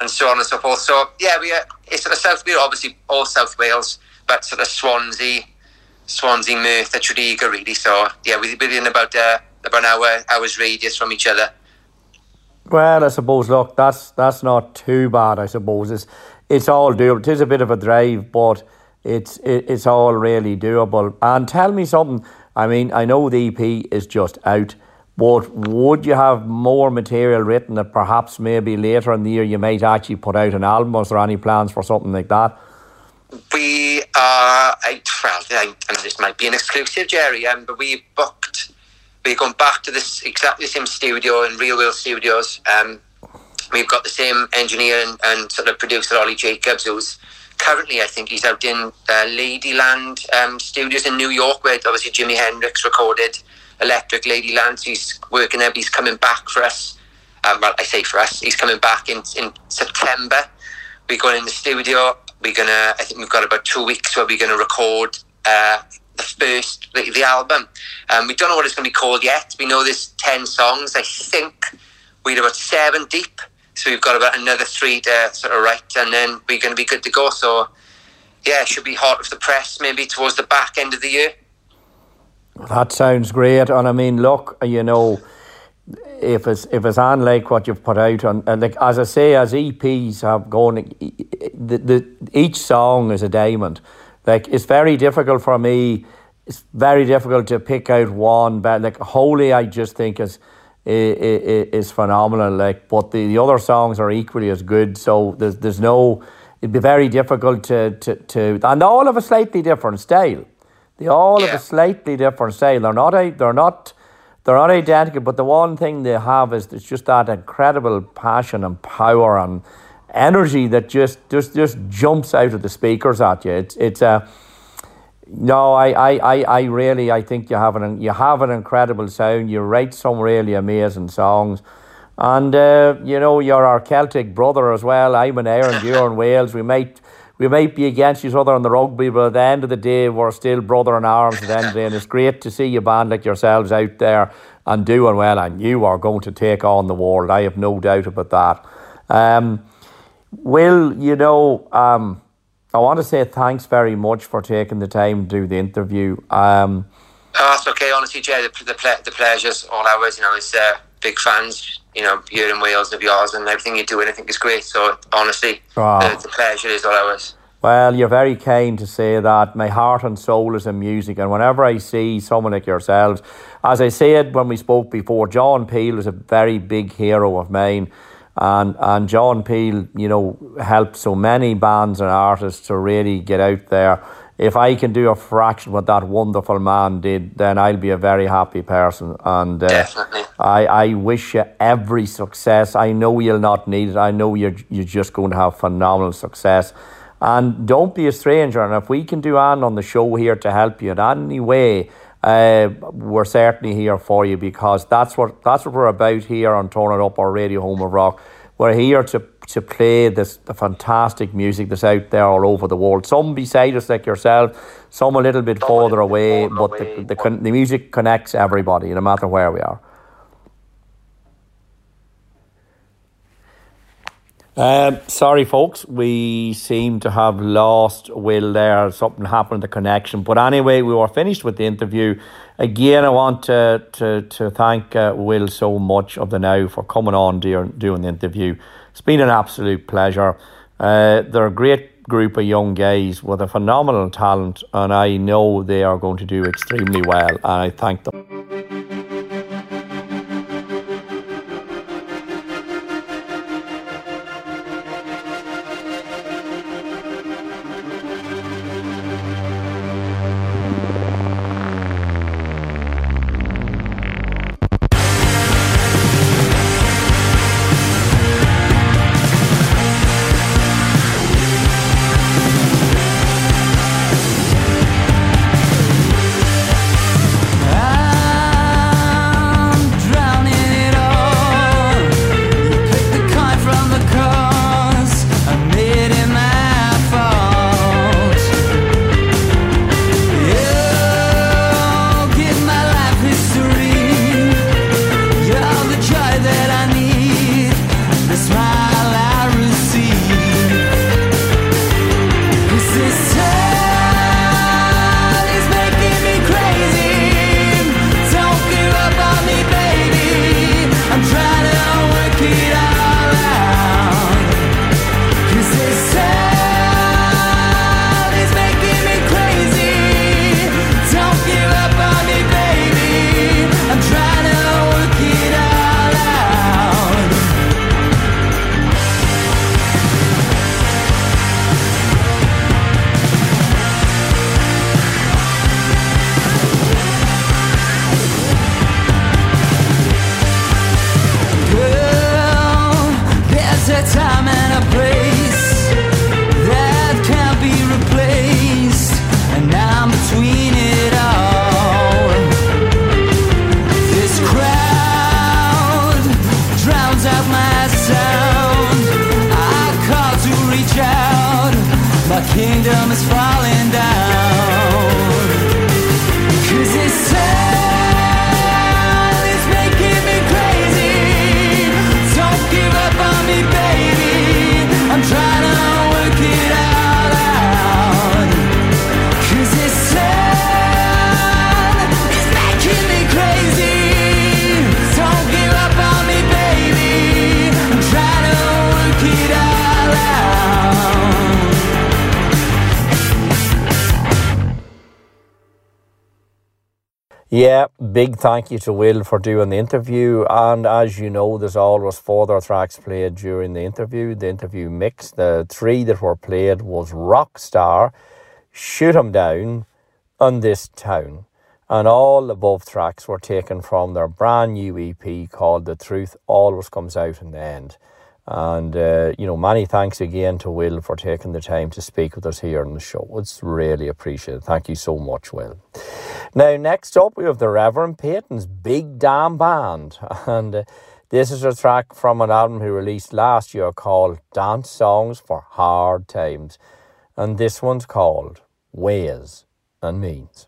and so on and so forth. So, yeah, we are, it's sort of South, we're obviously all South Wales, but sort of Swansea, Swansea, Merthyr, Tredegar, really. So, yeah, within about, uh, about an hour, hour's radius from each other. Well, I suppose. Look, that's that's not too bad. I suppose it's it's all doable. It is a bit of a drive, but it's it, it's all really doable. And tell me something. I mean, I know the EP is just out, but would you have more material written that perhaps maybe later in the year you might actually put out an album? Was there any plans for something like that? We are, I, well, I, and this might be an exclusive, Jerry, um, but we've booked, we're going back to this exactly the same studio in Real World Studios. Um, we've got the same engineer and, and sort of producer, Ollie Jacobs, who's currently, I think he's out in uh, Ladyland um, Studios in New York, where obviously Jimi Hendrix recorded Electric Ladyland. So he's working there, he's coming back for us. Um, well, I say for us, he's coming back in, in September. We're going in the studio. We're gonna. I think we've got about two weeks where we're gonna record uh, the first the, the album. Um, we don't know what it's gonna be called yet. We know there's ten songs. I think we're about seven deep, so we've got about another three to sort of write, and then we're gonna be good to go. So yeah, it should be hot off the press maybe towards the back end of the year. That sounds great. And I mean, look, you know, if it's if it's unlike what you've put out on, and like as I say, as EPs have gone, the, the each song is a diamond. Like it's very difficult for me. It's very difficult to pick out one, but like Holy, I just think is is, is phenomenal. Like, but the, the other songs are equally as good. So there's there's no. It'd be very difficult to to, to and all of a slightly different style. They all have a slightly different style. They're not a, they're not they're not identical, but the one thing they have is it's just that incredible passion and power and energy that just just just jumps out of the speakers at you. It's it's a no, I, I, I, I really I think you have an you have an incredible sound. You write some really amazing songs. And uh, you know, you're our Celtic brother as well. I'm in Ireland, you're in Wales. We might we might be against each other in the rugby, but at the end of the day, we're still brother in arms at the end of the day. And it's great to see a band like yourselves out there and doing well. And you are going to take on the world. I have no doubt about that. Um, Will, you know, um, I want to say thanks very much for taking the time to do the interview. Um, Oh, that's okay. Honestly, Jay, the, the, ple- the pleasure's all ours. You know, it's uh, big fans. You know, here in Wales of yours and everything you do, and I think is great. So honestly, Ah. the, the pleasure is all ours. Well, you're very kind to say that. My heart and soul is in music, and whenever I see someone like yourselves, as I said when we spoke before, John Peel is a very big hero of mine, and and John Peel, you know, helped so many bands and artists to really get out there. If I can do a fraction what that wonderful man did, then I'll be a very happy person. And uh. I, I wish you every success. I know you'll not need it. I know you're you're just going to have phenomenal success. And don't be a stranger. And if we can do anything on the show here to help you in any way, uh, we're certainly here for you because that's what that's what we're about here on Turn It Up or Radio Home of Rock. We're here to to play this the fantastic music that's out there all over the world. Some beside us like yourself, some a little bit further away, but the, the, con- the music connects everybody, no matter where we are. Um, sorry, folks, we seem to have lost Will there. Something happened to the connection. But anyway, we were finished with the interview. Again, I want to, to, to thank uh, Will so much of the Now for coming on during, doing the interview. It's been an absolute pleasure. Uh, they're a great group of young guys with a phenomenal talent, and I know they are going to do extremely well. And I thank them. Big thank you to Will for doing the interview. And as you know, there's always further tracks played during the interview. The interview mix, the three that were played was Rockstar, Shoot 'em Down, and This Town. And all the above tracks were taken from their brand new EP called The Truth Always Comes Out in the End. And, uh, you know, many thanks again to Will for taking the time to speak with us here on the show. It's really appreciated. Thank you so much, Will. Now, next up, we have the Reverend Peyton's Big Damn Band. And uh, this is a track from an album he released last year called Dance Songs for Hard Times. And this one's called Ways and Means.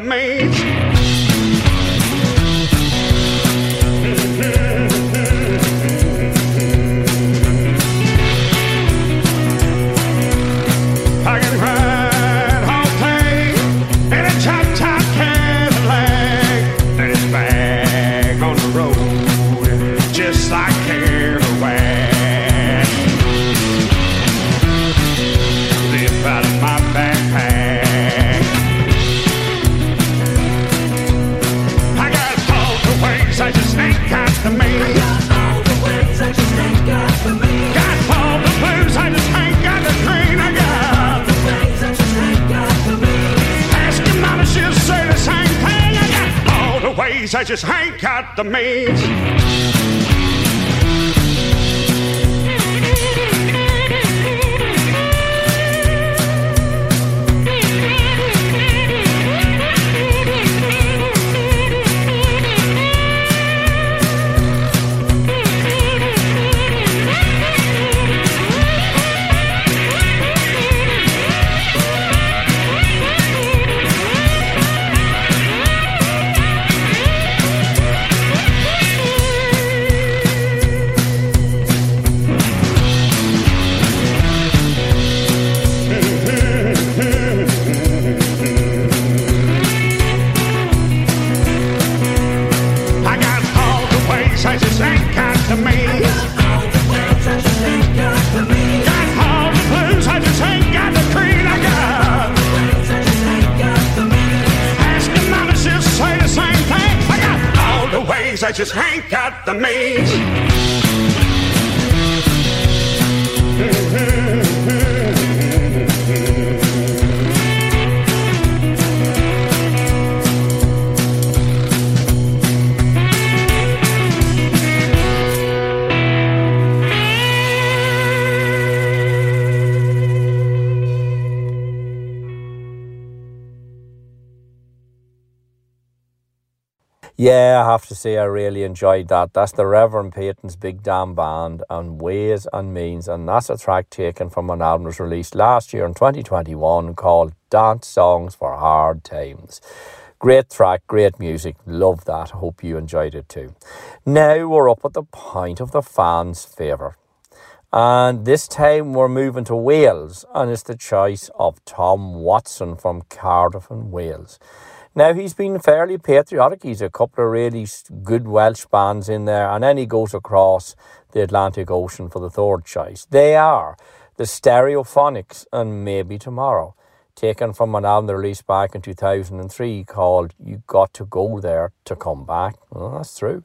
The means. Ain't I have to say I really enjoyed that. That's the Reverend Peyton's Big Damn Band and Ways and Means, and that's a track taken from an album that was released last year in 2021 called Dance Songs for Hard Times. Great track, great music, love that. Hope you enjoyed it too. Now we're up at the point of the fans' favourite. And this time we're moving to Wales, and it's the choice of Tom Watson from Cardiff in Wales. Now, he's been fairly patriotic. He's a couple of really good Welsh bands in there, and then he goes across the Atlantic Ocean for the third choice. They are the Stereophonics and Maybe Tomorrow, taken from an album released back in 2003 called You Got to Go There to Come Back. Well, that's true.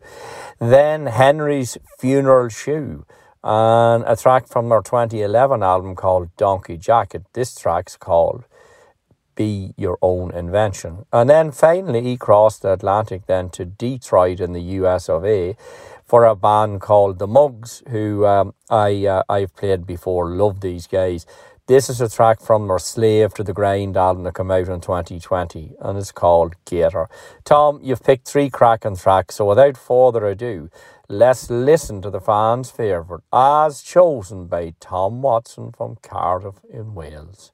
Then Henry's Funeral Shoe, and a track from their 2011 album called Donkey Jacket. This track's called be your own invention. And then finally, he crossed the Atlantic then to Detroit in the US of A for a band called The Mugs, who um, I, uh, I've played before. Love these guys. This is a track from their Slave to the Grind album that came out in 2020 and it's called Gator. Tom, you've picked three cracking tracks, so without further ado, let's listen to the fans' favourite as chosen by Tom Watson from Cardiff in Wales.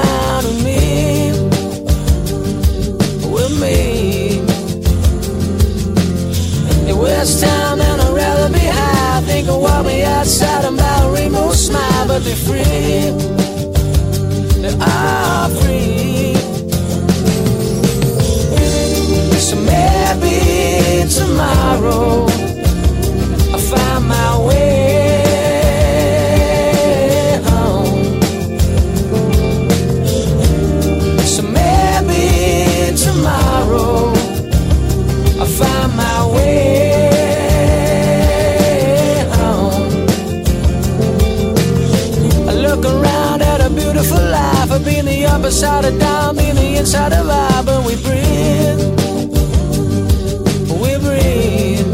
West Town and I'd rather be high. Think of what me outside and about a rainbow smile, but they're free. They are free. So maybe tomorrow. I'll find my way beautiful life. I've been the upper side of down, been the inside of I, but we breathe. We breathe.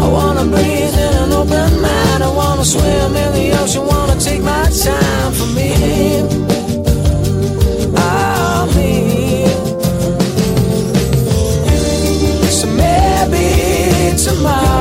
I wanna breathe in an open mind. I wanna swim in the ocean. Wanna take my time for me. Oh, me. So maybe tomorrow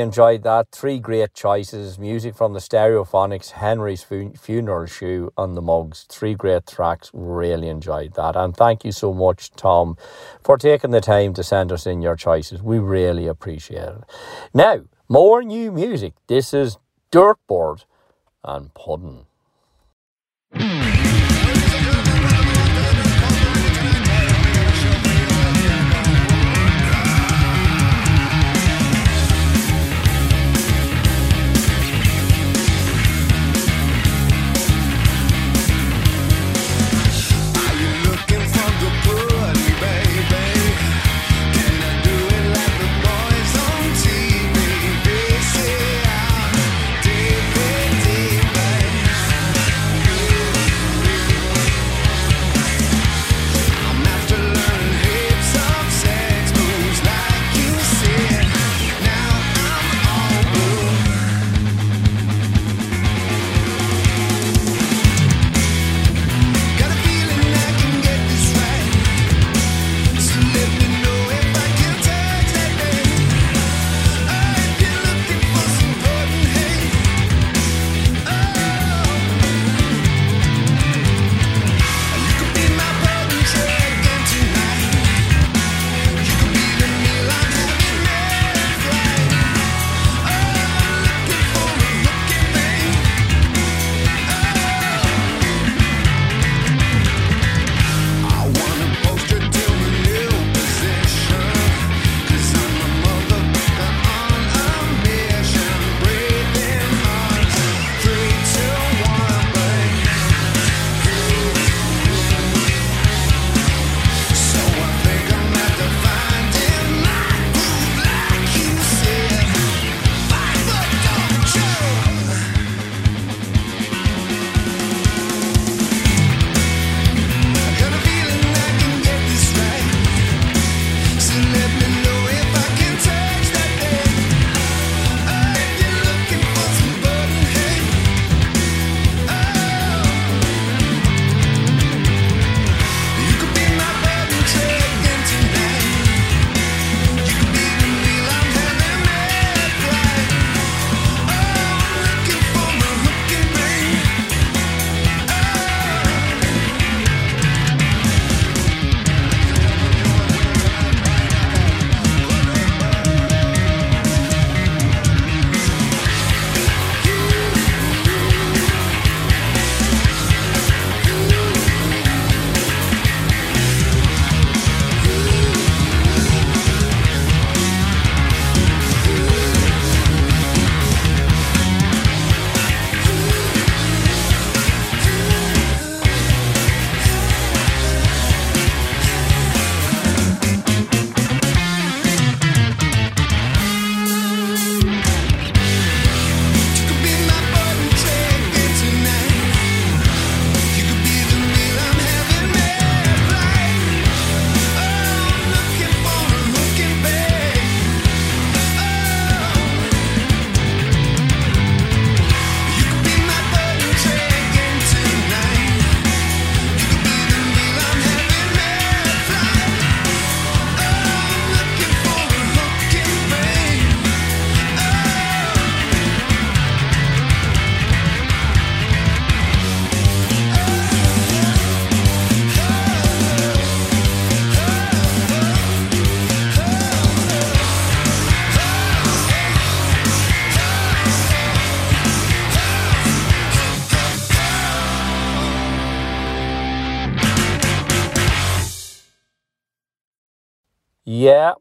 enjoyed that. Three great choices. Music from the Stereophonics, Henry's Fu- Funeral Shoe, and the Mugs. Three great tracks. Really enjoyed that. And thank you so much, Tom, for taking the time to send us in your choices. We really appreciate it. Now, more new music. This is Dirtboard and Puddin'.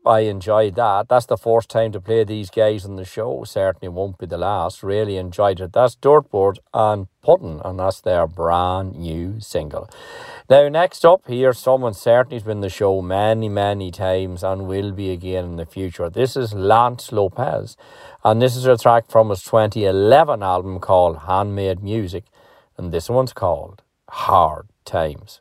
I enjoyed that. That's the first time to play these guys on the show. Certainly won't be the last. Really enjoyed it. That's Dirtboard and Puddin', and that's their brand new single. Now, next up, here's someone certainly's been the show many, many times and will be again in the future. This is Lance Lopez, and this is a track from his 2011 album called Handmade Music, and this one's called Hard Times.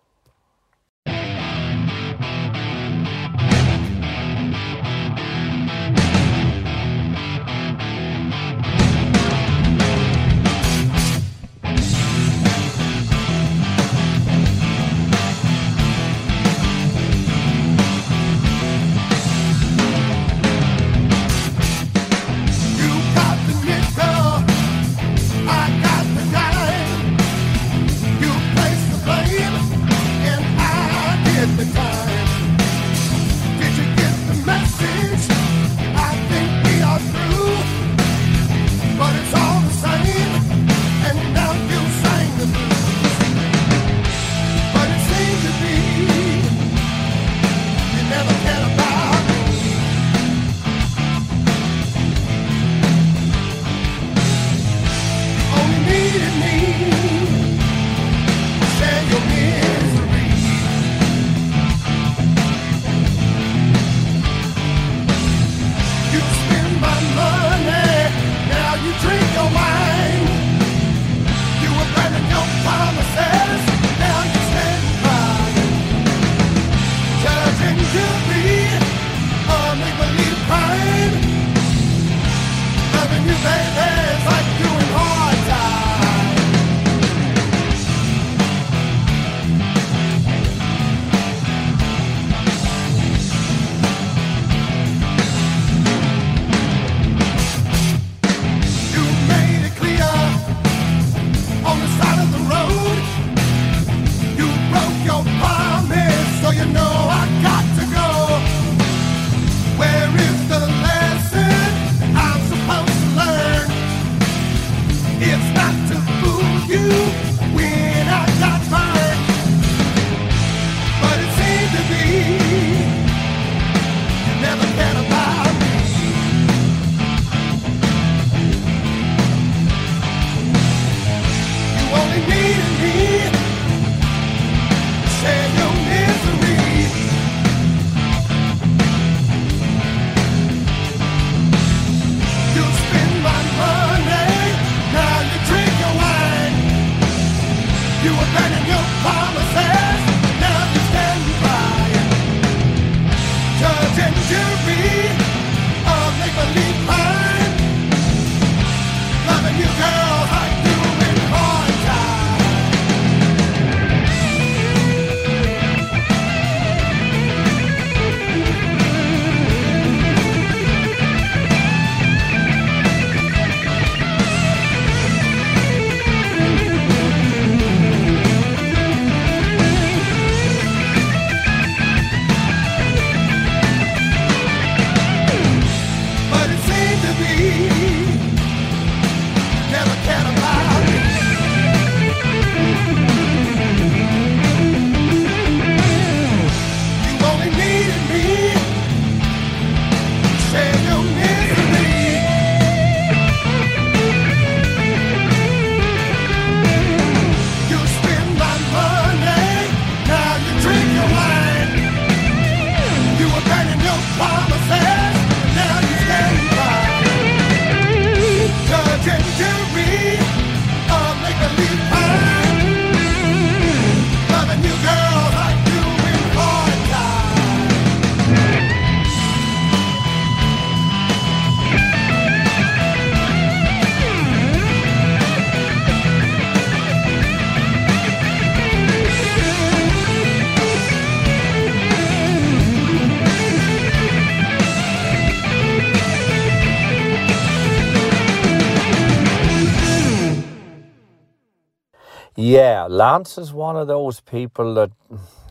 Yeah, Lance is one of those people that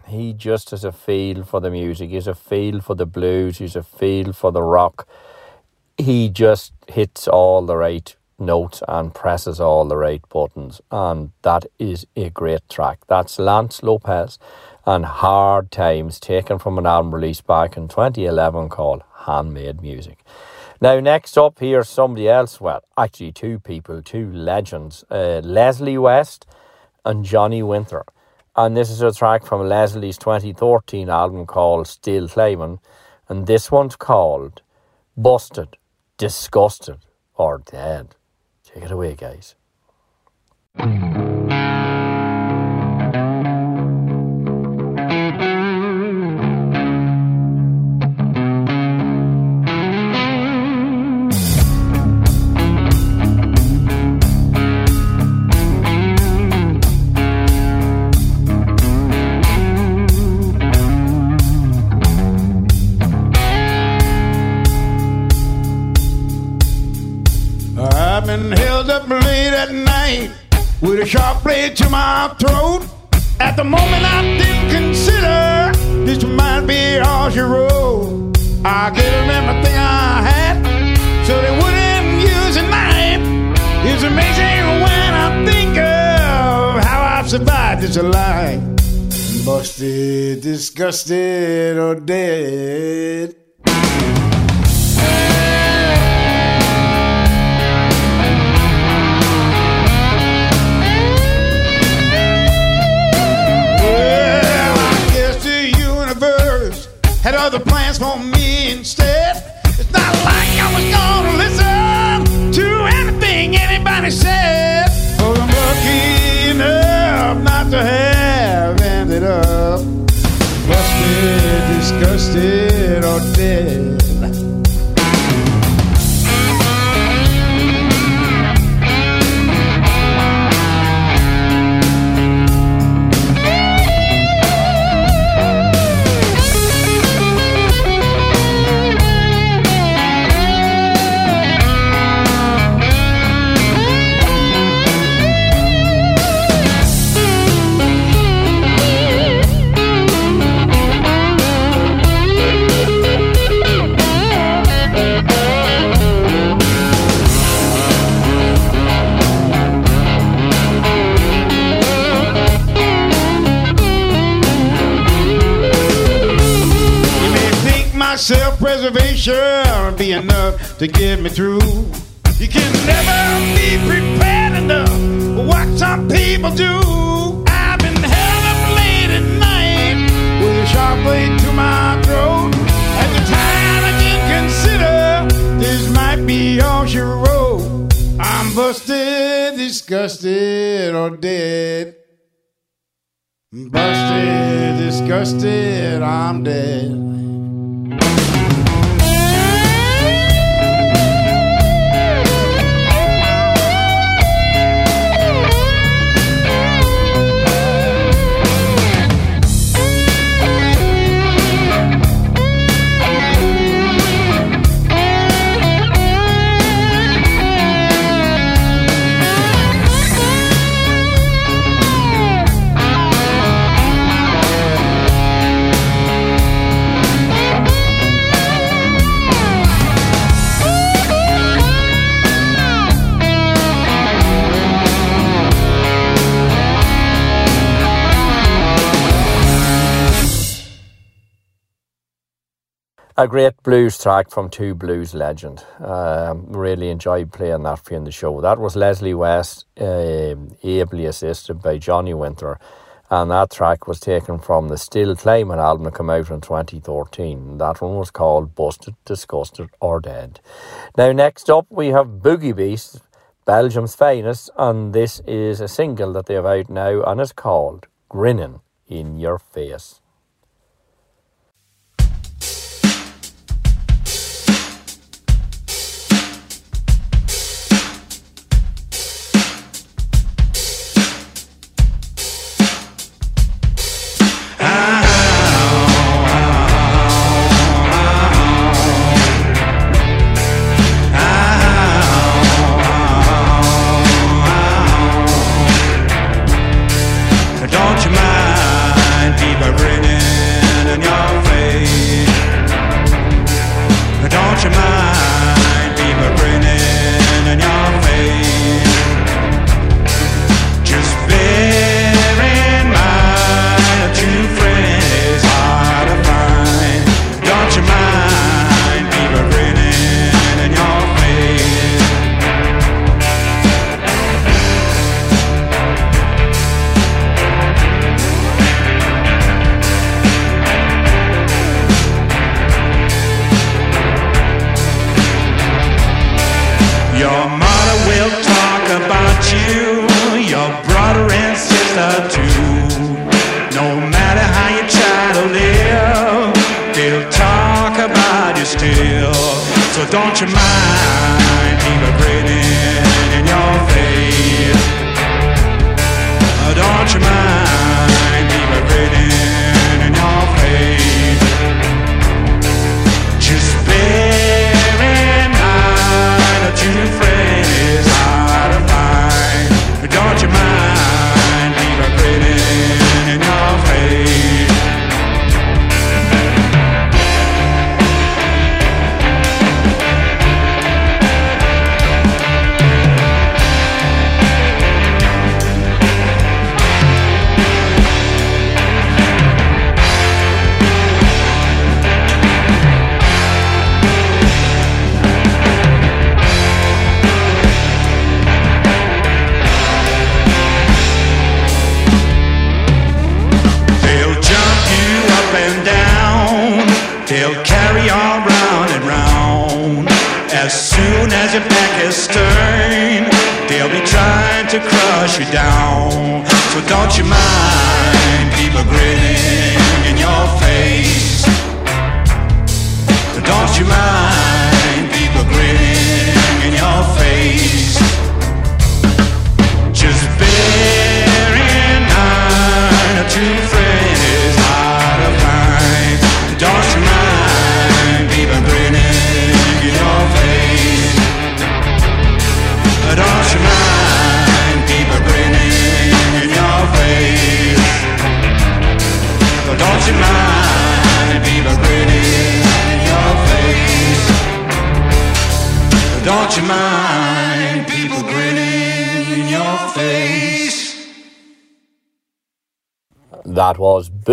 he just has a feel for the music. He's a feel for the blues. He's a feel for the rock. He just hits all the right notes and presses all the right buttons, and that is a great track. That's Lance Lopez and Hard Times, taken from an album released back in 2011 called Handmade Music. Now, next up, here's somebody else. Well, actually, two people, two legends uh, Leslie West and Johnny Winter. And this is a track from Leslie's 2013 album called Still Climbing. And this one's called Busted, Disgusted, or Dead. Take it away, guys. To my throat. At the moment, I didn't consider this might be all she wrote. I gave them everything I had so they wouldn't use a knife. It's amazing when I think of how I've survived this life. Busted, disgusted, or dead. Other plans for me instead. Self-preservation will be enough to get me through. You can never be prepared enough for what some people do. I've been held up late at night with a sharp blade to my throat. At the time, I didn't consider this might be all she wrote. I'm busted, disgusted, or dead. Busted, disgusted, I'm dead. A great blues track from two blues legend. Um, really enjoyed playing that for you in the show. That was Leslie West, um, ably assisted by Johnny Winter, and that track was taken from the Still Climbing album that came out in 2013. That one was called Busted, Disgusted, or Dead. Now, next up, we have Boogie Beast, Belgium's finest, and this is a single that they have out now, and it's called Grinning in Your Face.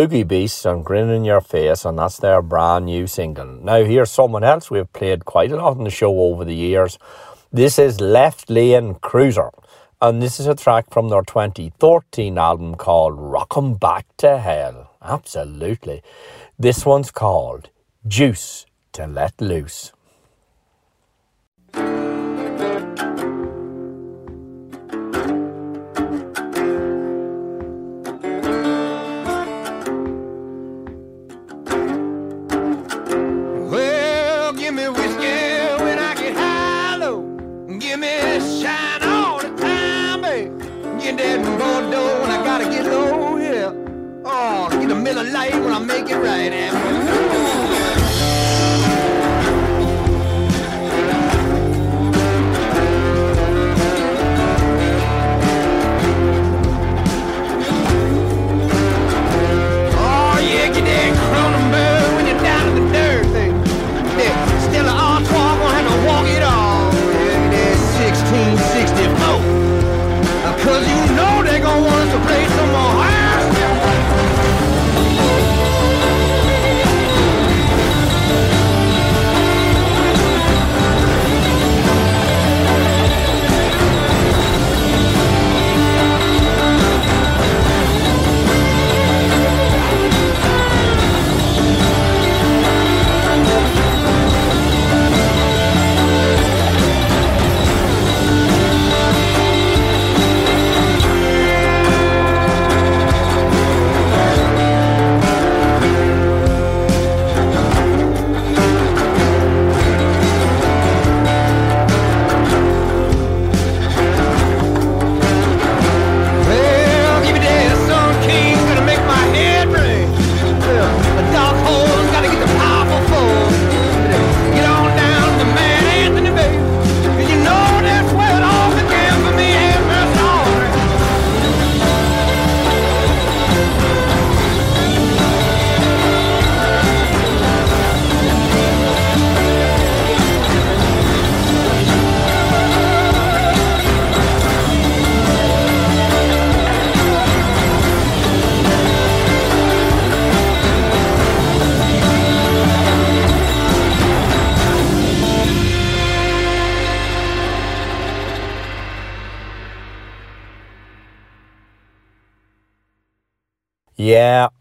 Boogie Beasts and grinning Your Face, and that's their brand new single. Now, here's someone else we've played quite a lot in the show over the years. This is Left Lane Cruiser, and this is a track from their 2013 album called Rock 'em Back to Hell. Absolutely. This one's called Juice to Let Loose. when I make it right. And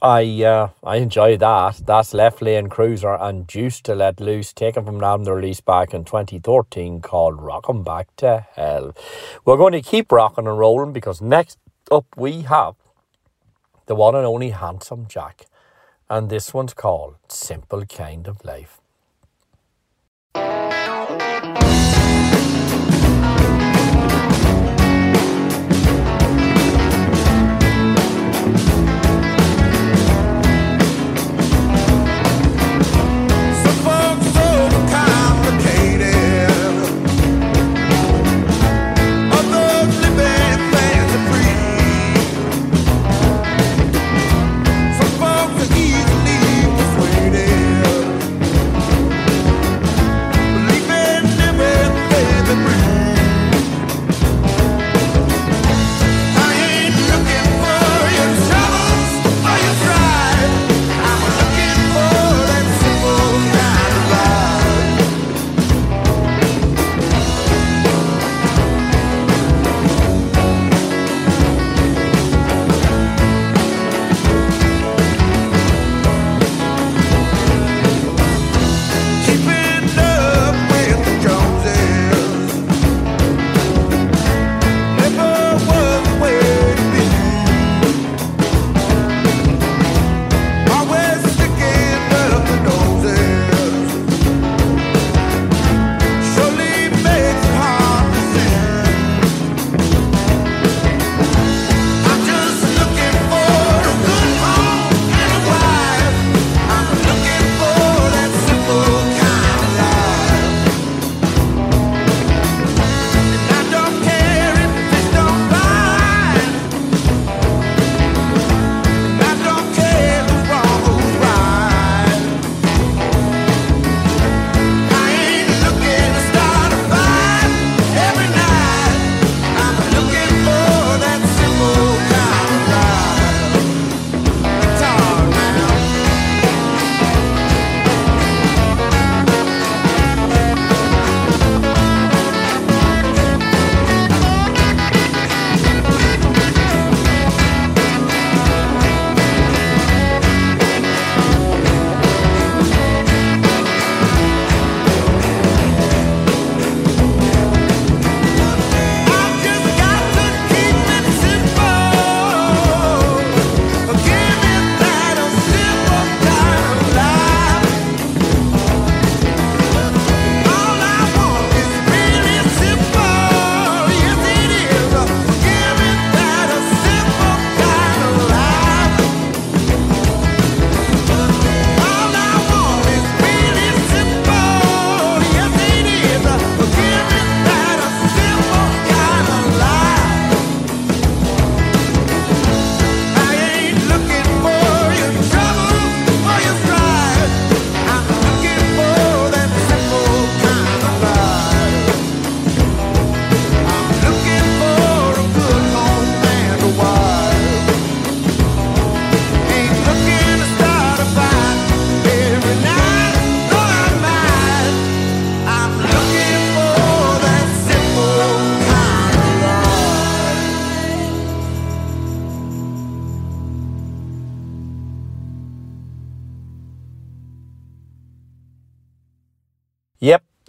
I uh, I enjoy that. That's left lane cruiser and Juice to Let Loose, taken from an album released back in 2013 called Rockin' Back to Hell. We're going to keep rocking and rolling because next up we have the one and only Handsome Jack, and this one's called Simple Kind of Life.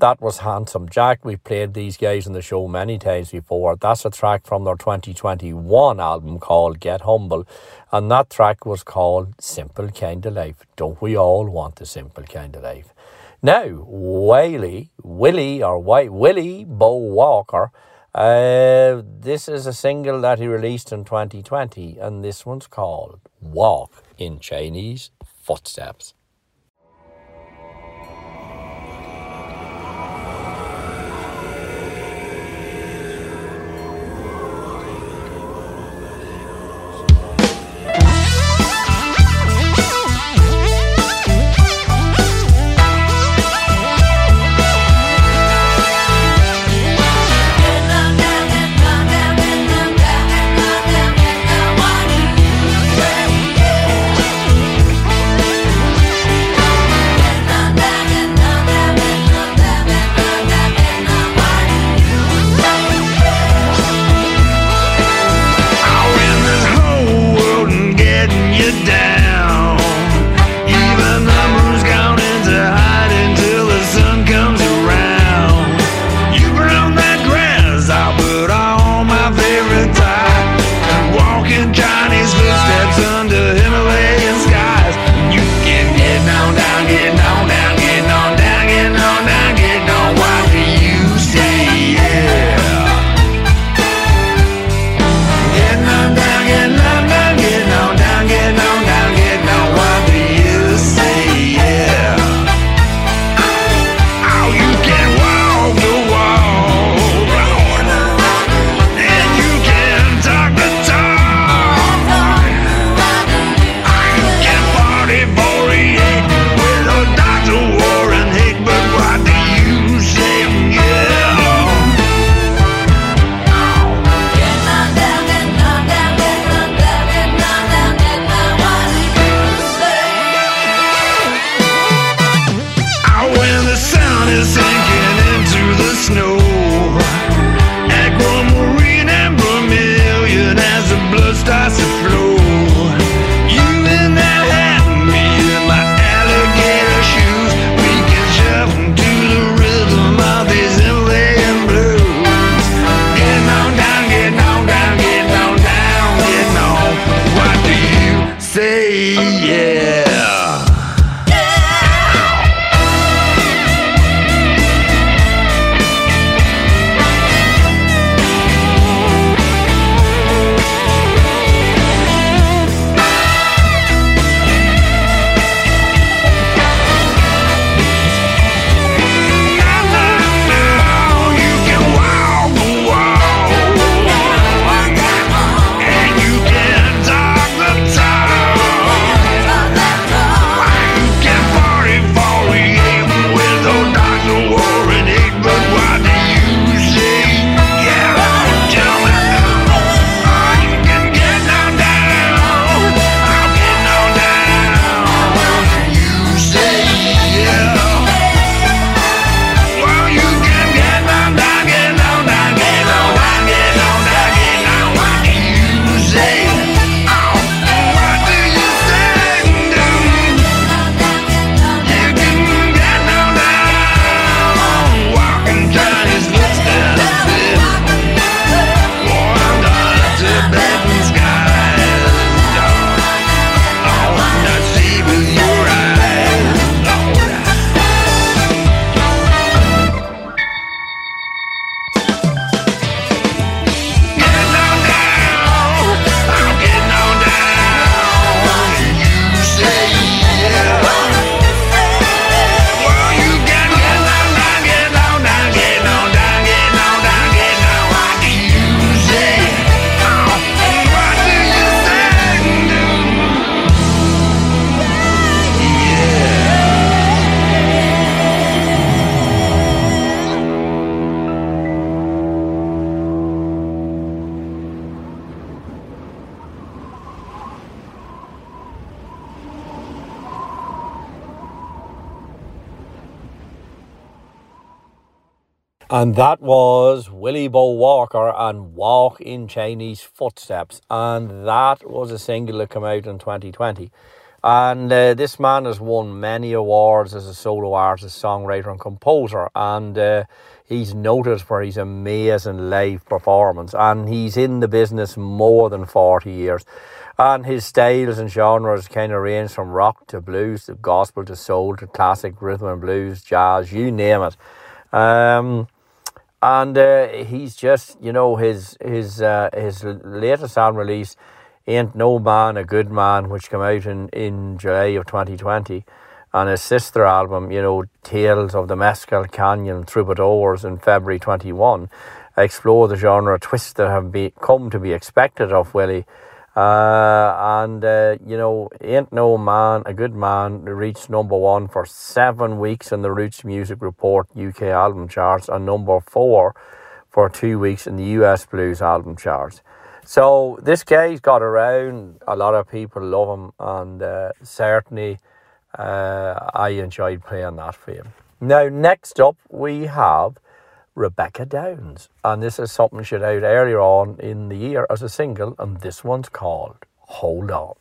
that was Handsome Jack. We've played these guys in the show many times before. That's a track from their 2021 album called Get Humble. And that track was called Simple Kind of Life. Don't we all want a simple kind of life? Now, Wiley, Willie, or White Willie Bo Walker, uh, this is a single that he released in 2020, and this one's called Walk in Chinese Footsteps. And that was Willie Bo Walker and Walk in Chinese Footsteps. And that was a single that came out in 2020. And uh, this man has won many awards as a solo artist, songwriter, and composer. And uh, he's noted for his amazing live performance. And he's in the business more than 40 years. And his styles and genres kind of range from rock to blues to gospel to soul to classic rhythm and blues, jazz, you name it. Um, and uh, he's just, you know, his his uh, his latest album release, Ain't No Man a Good Man, which came out in, in July of 2020, and his sister album, you know, Tales of the Mescal Canyon Troubadours in February 21, explore the genre twists that have be, come to be expected of Willie. Uh, and, uh, you know, Ain't No Man, A Good Man reached number one for seven weeks in the Roots Music Report UK album charts and number four for two weeks in the US Blues album charts. So this guy's got around. A lot of people love him, and uh, certainly uh, I enjoyed playing that for him. Now, next up, we have Rebecca Downes, and this is something she out earlier on in the year as a single, and this one's called Hold On.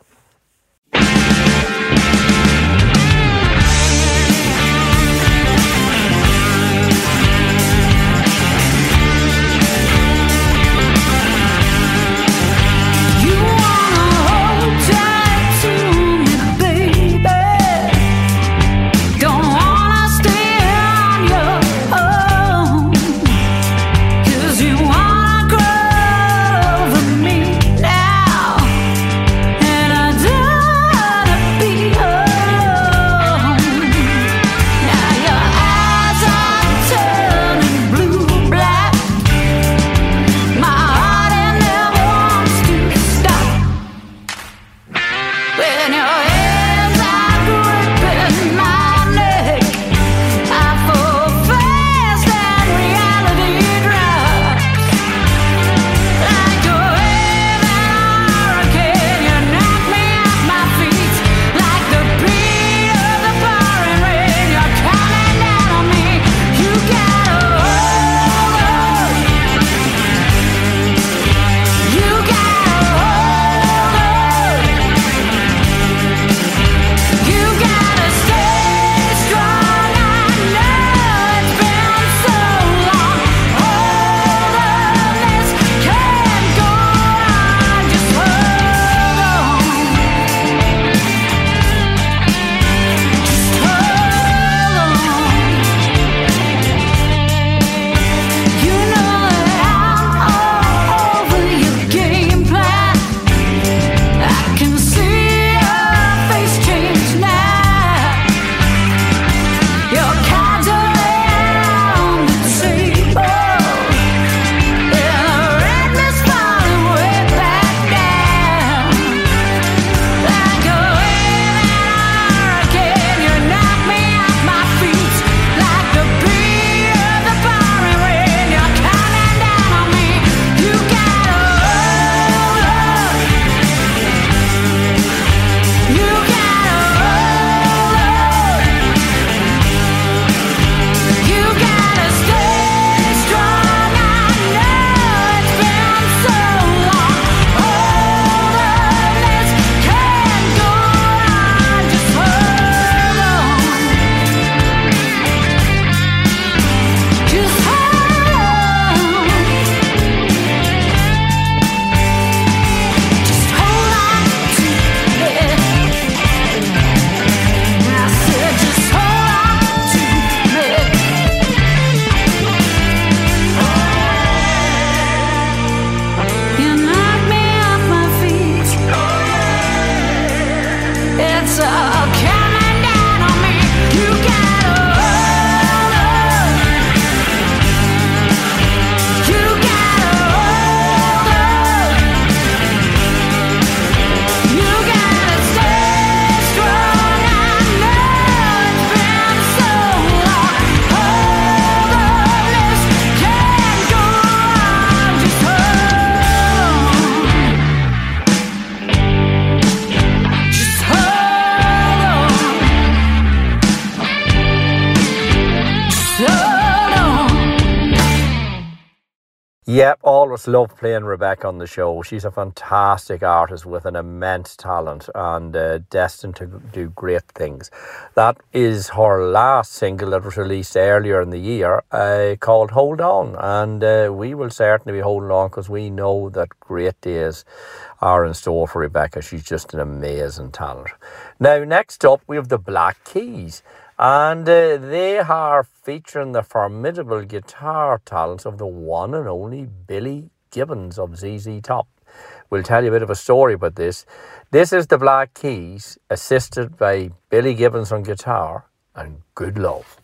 Always love playing Rebecca on the show. She's a fantastic artist with an immense talent and uh, destined to do great things. That is her last single that was released earlier in the year uh, called Hold On. And uh, we will certainly be holding on because we know that great days are in store for Rebecca. She's just an amazing talent. Now, next up, we have the Black Keys. And uh, they are featuring the formidable guitar talents of the one and only Billy Gibbons of ZZ Top. We'll tell you a bit of a story about this. This is the Black Keys, assisted by Billy Gibbons on guitar and Good Love.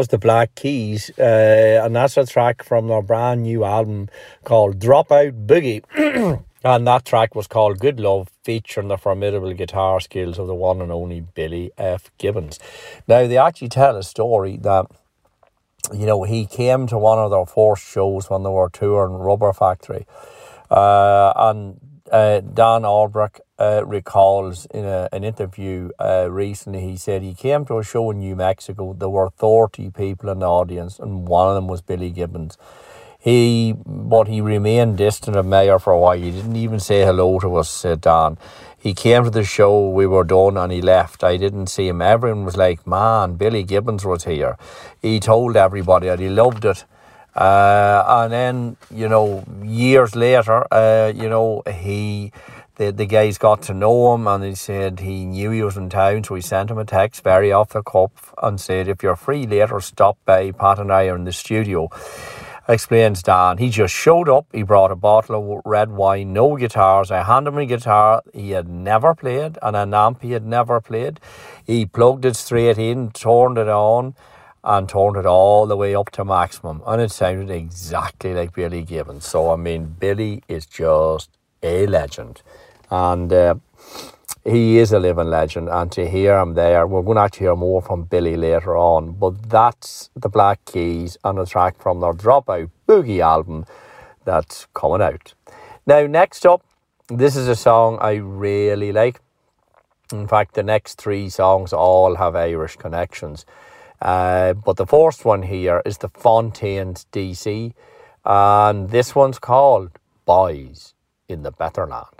Was the Black Keys. Uh, and that's a track from their brand new album called Dropout Boogie. (clears throat) and that track was called Good Love, featuring the formidable guitar skills of the one and only Billy F. Gibbons. Now, they actually tell a story that, you know, he came to one of their first shows when they were touring Rubber Factory. Uh, and uh, Dan Auerbach uh, recalls in a, an interview uh, recently, he said he came to a show in New Mexico. There were 30 people in the audience, and one of them was Billy Gibbons. He, but he remained distant of Mayor for a while. He didn't even say hello to us, uh, Don. He came to the show, we were done, and he left. I didn't see him. Everyone was like, man, Billy Gibbons was here. He told everybody that he loved it. Uh, and then, you know, years later, uh, you know, he the, the guys got to know him and he said he knew he was in town, so he sent him a text very off the cuff and said, If you're free later, stop by. Pat and I are in the studio. Explains Dan. He just showed up. He brought a bottle of red wine, no guitars. I handed him a guitar he had never played and an amp he had never played. He plugged it straight in, turned it on, and turned it all the way up to maximum. And it sounded exactly like Billy Gibbons. So, I mean, Billy is just a legend and uh, he is a living legend. And to hear him there, we're going to actually hear more from Billy later on. But that's the Black Keys and a track from their Dropout Boogie album that's coming out. Now, next up, this is a song I really like. In fact, the next three songs all have Irish connections. Uh, but the first one here is the Fontaines DC, and this one's called Boys in the Better Land.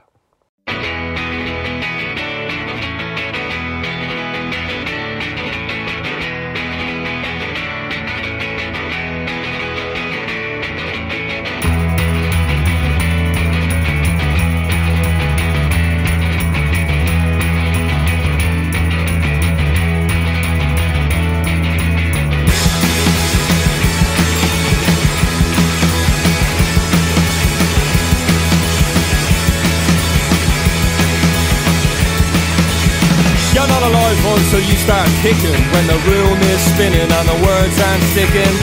Until you start kicking When the room is spinning and the words aren't sticking.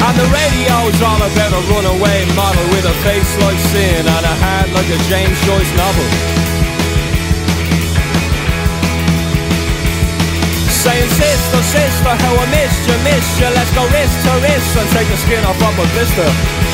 And the radio's all about a runaway model With a face like sin and a heart like a James Joyce novel. Saying sister, sister, how I missed you, missed you. Let's go wrist to wrist and take the skin off of a blister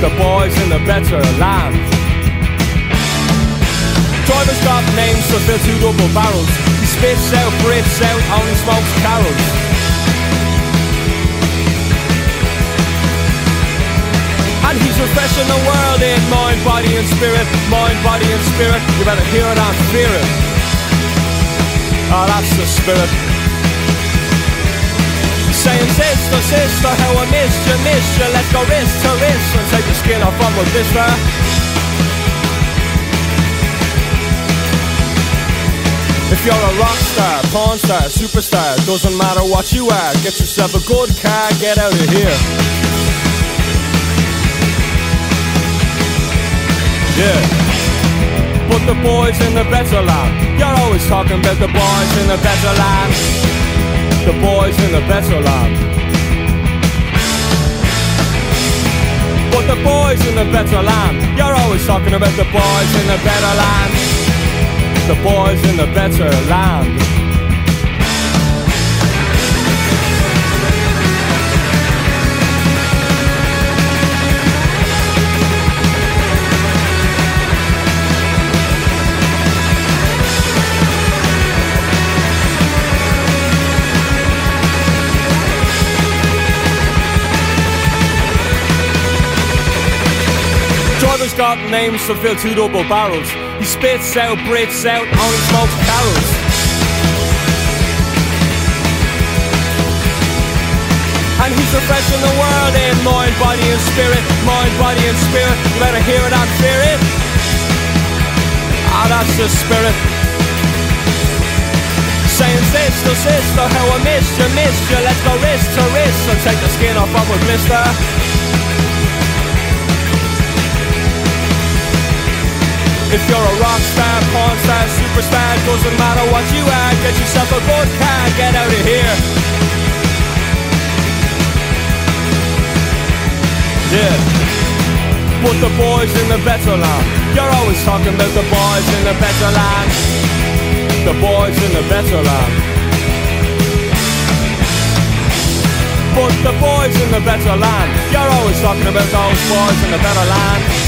the boys in the better land. Drivers got names to fill two double barrels. He spits out, breathes out, only smokes Carrolls. And he's refreshing the world in mind, body and spirit, mind, body and spirit. You better hear it and fear it. Oh, that's the spirit. Saying sister, sister, how I missed you, missed you. Let's go wrist to wrist and take the skin off of a blister If you're a rock star, porn star, superstar Doesn't matter what you are Get yourself a good car, get out of here. Yeah. Put the boys in the better land. You're always talking about the boys in the better land in the better land. But the boys in the better land, you're always talking about the boys in the better land. The boys in the better land. Got names to fill two double barrels. He spits out, breathes out, only smokes Carrolls. And he's refreshing the world in mind, body and spirit, mind, body and spirit. You better hear it and fear it. Ah, that's the spirit. Saying sister, sister, how I missed you, missed you. Let's go wrist to wrist and take the skin off of a blister. If you're a rock star, porn star, superstar, doesn't matter what you are, get yourself a good car, get out of here. Yeah. But the boys in the better land, you're always talking about the boys in the better land. The boys in the better land. But the boys in the better land, you're always talking about those boys in the better land.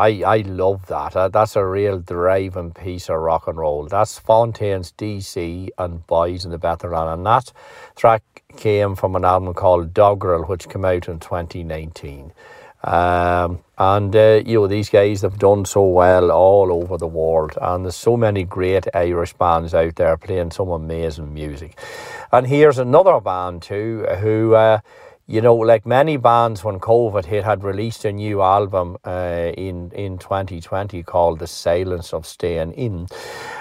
I, I love that. Uh, that's a real driving piece of rock and roll. That's Fontaines DC and Boys in the Better Land. And that track came from an album called Dogrel, which came out in 2019. Um, and, uh, you know, these guys have done so well all over the world. And there's so many great Irish bands out there playing some amazing music. And here's another band, too, who. Uh, you know, like many bands when COVID hit, had released a new album uh, in in 2020 called "The Silence of Staying In."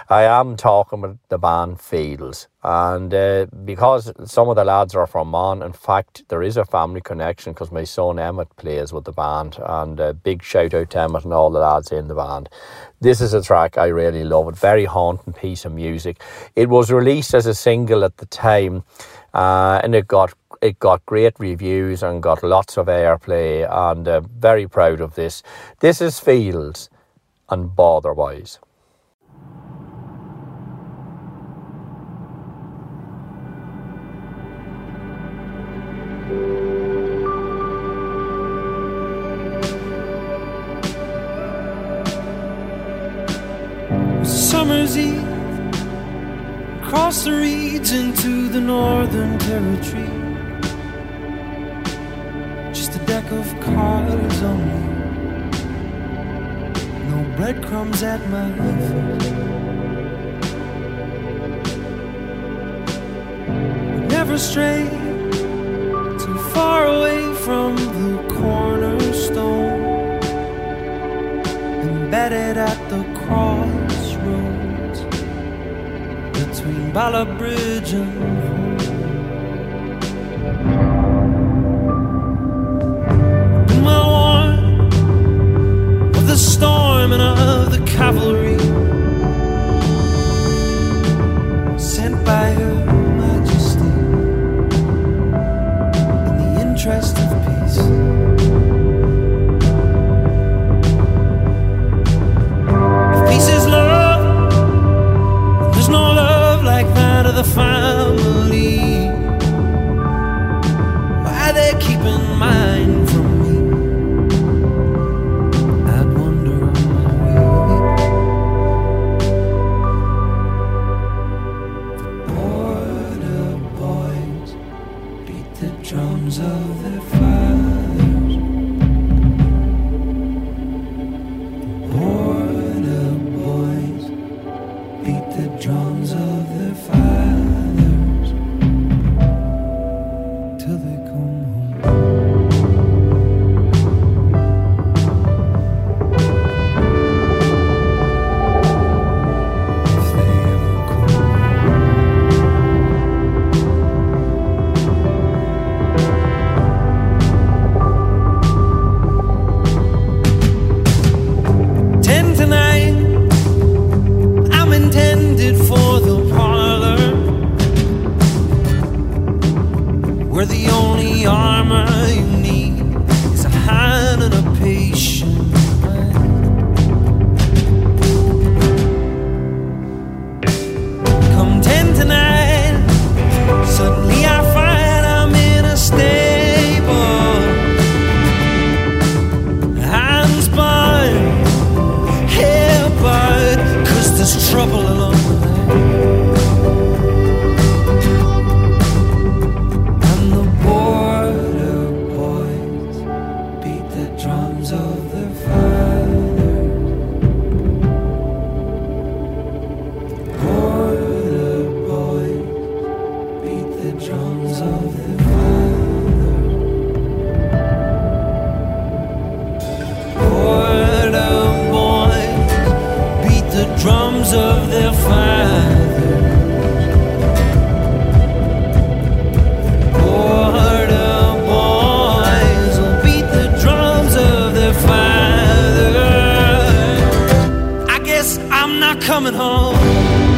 I am talking about the band Fields, and uh, because some of the lads are from Mon, in fact, there is a family connection because my son Emmett plays with the band, and a big shout out to Emmett and all the lads in the band. This is a track I really love. It very haunting piece of music. It was released as a single at the time, uh, and it got it got great reviews and got lots of airplay and uh, very proud of this. This is Fields and Botherwise. Summer's Eve, across the reeds into the Northern Territory. Deck of cards on me. no breadcrumbs at my feet. Never stray too far away from the cornerstone, embedded at the crossroads between Bala Bridge and storm and of the cavalry sent by Her coming home.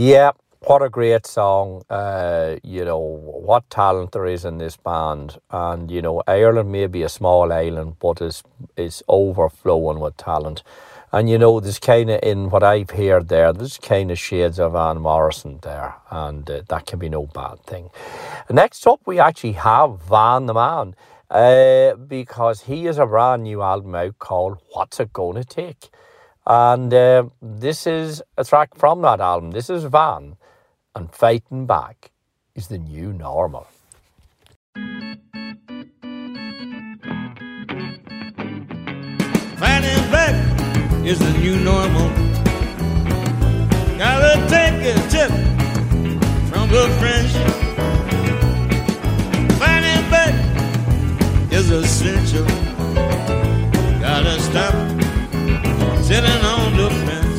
Yeah, what a great song. Uh, you know, what talent there is in this band. And, you know, Ireland may be a small island, but it's, it's overflowing with talent. And, you know, there's kind of, in what I've heard there, there's kind of shades of Van Morrison there. And uh, that can be no bad thing. Next up, we actually have Van the Man. Uh, because he has a brand new album out called What's It Gonna Take? And uh, this is a track from that album. This is Van, and Fighting Back is the new normal. Fighting back is the new normal. Gotta take a tip from the French. Fighting back is essential. Gotta stop sitting on the fence.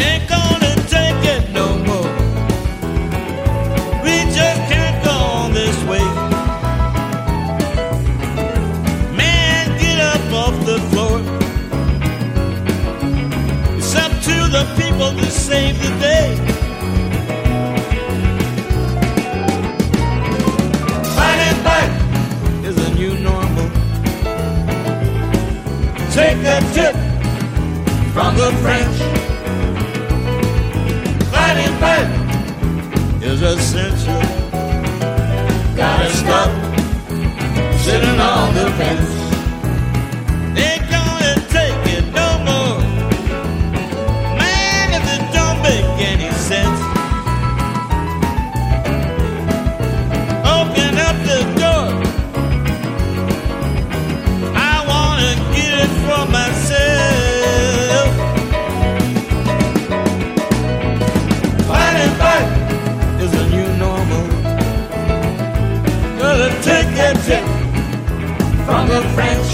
Ain't gonna take it no more. We just can't go on this way. Man, get up off the floor. It's up to the people to save the day. Fighting back is a new normal. Take a tip from the French. Fighting back is essential. Gotta stop sitting on the fence. From the French.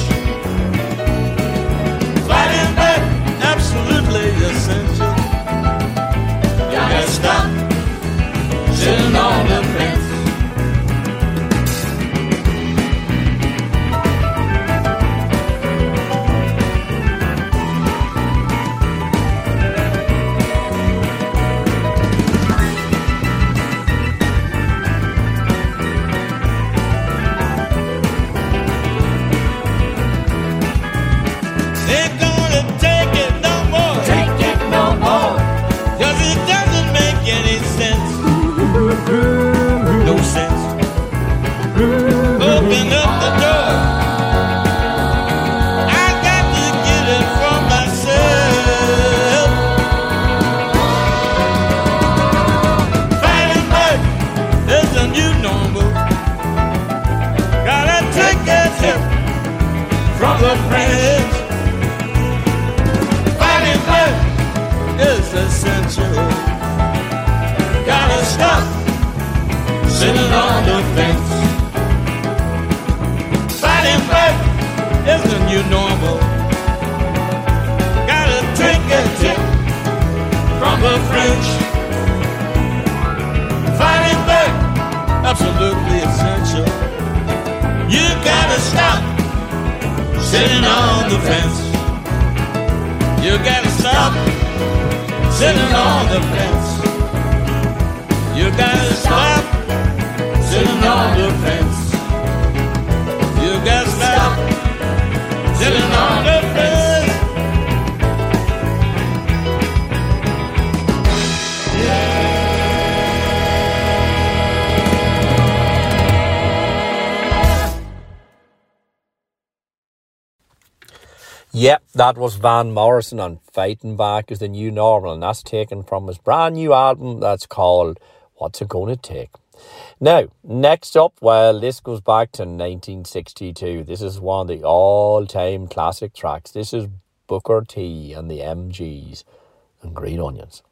The normal. Gotta drink a tip from the fridge. Fighting back, absolutely essential. You gotta stop sitting on the fence. You gotta stop sitting on the fence. You gotta stop sitting on the fence. You gotta stop that was Van Morrison on Fighting Back is the New Normal, and that's taken from his brand new album that's called What's It Gonna Take? Now, next up, well, this goes back to 1962. This is one of the all time classic tracks. This is Booker T and the MGs and Green Onions.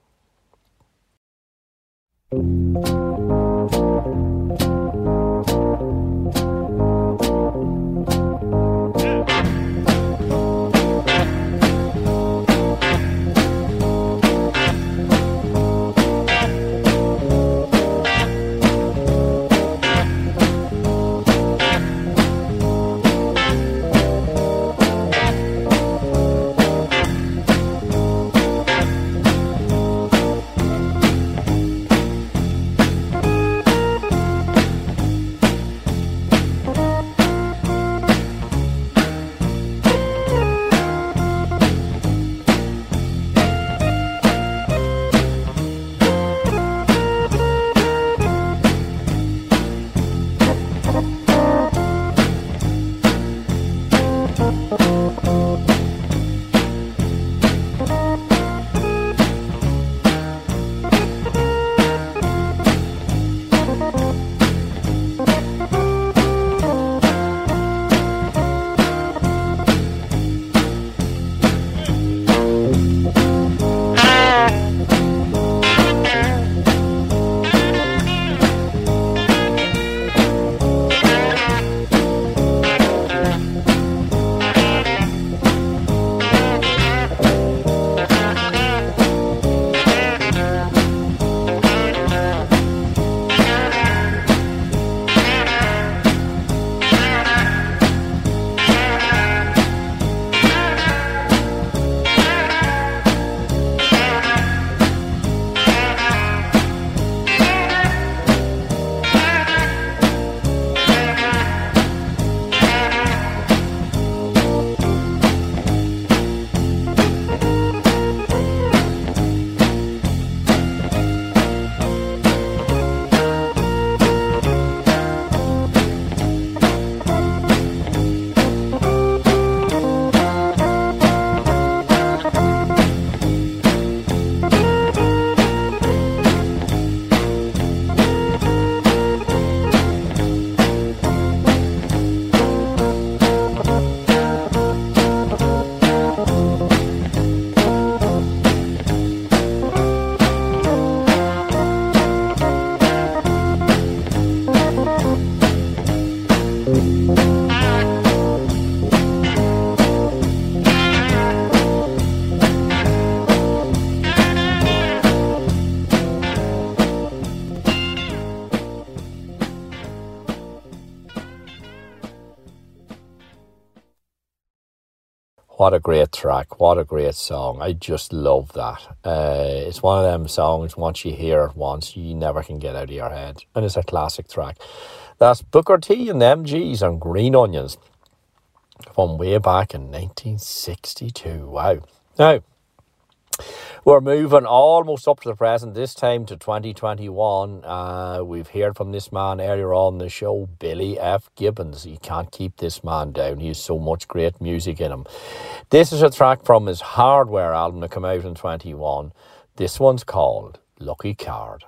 What a great track. What a great song. I just love that. Uh, it's one of them songs, once you hear it once, you never can get out of your head. And it's a classic track. That's Booker T and MGs on Green Onions from way back in 1962. Wow. Now, we're moving almost up to the present, this time to 2021. Uh, we've heard from this man earlier on the show, Billy F. Gibbons. You can't keep this man down. He has so much great music in him. This is a track from his Hardware album that came out in 21. This one's called Lucky Card.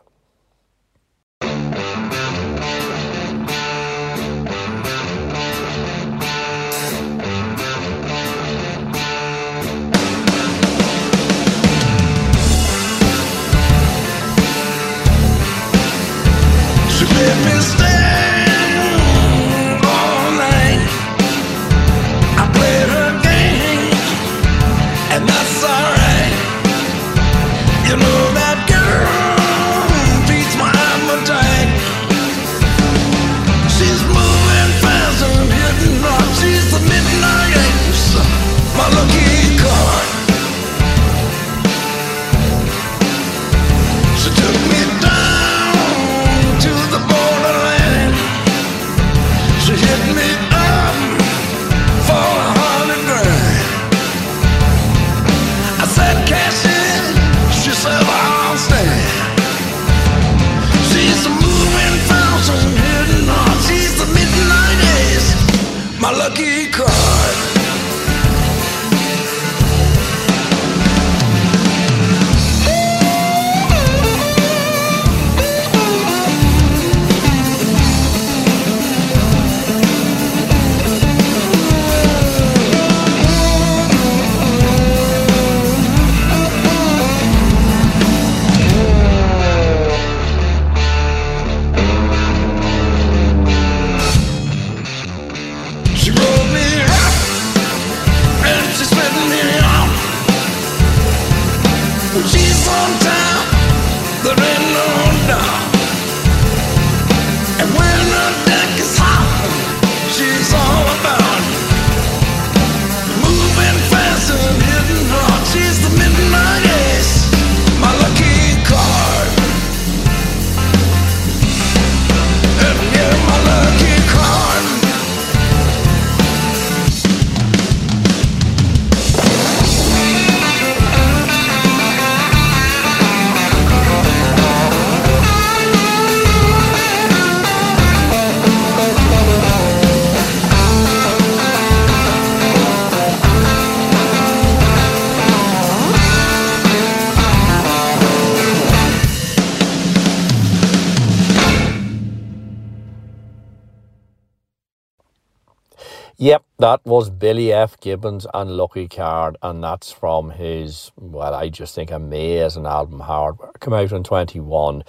That was Billy F. Gibbons and Lucky Card, and that's from his, well, I just think amazing album, Hardware. Come out in 21.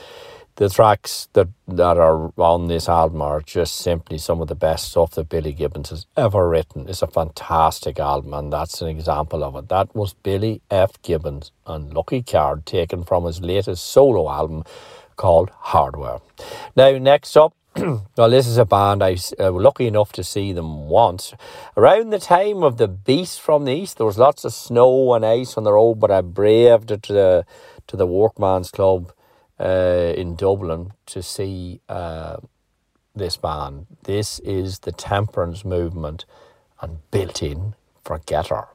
The tracks that, that are on this album are just simply some of the best stuff that Billy Gibbons has ever written. It's a fantastic album, and that's an example of it. That was Billy F. Gibbons and Lucky Card, taken from his latest solo album called Hardware. Now, next up, well, this is a band I was uh, lucky enough to see them once. Around the time of the Beast from the East, there was lots of snow and ice on the road, but I braved it to the, to the Workman's Club uh, in Dublin to see uh, this band. This is the Temperance Movement and built in Forgetter. I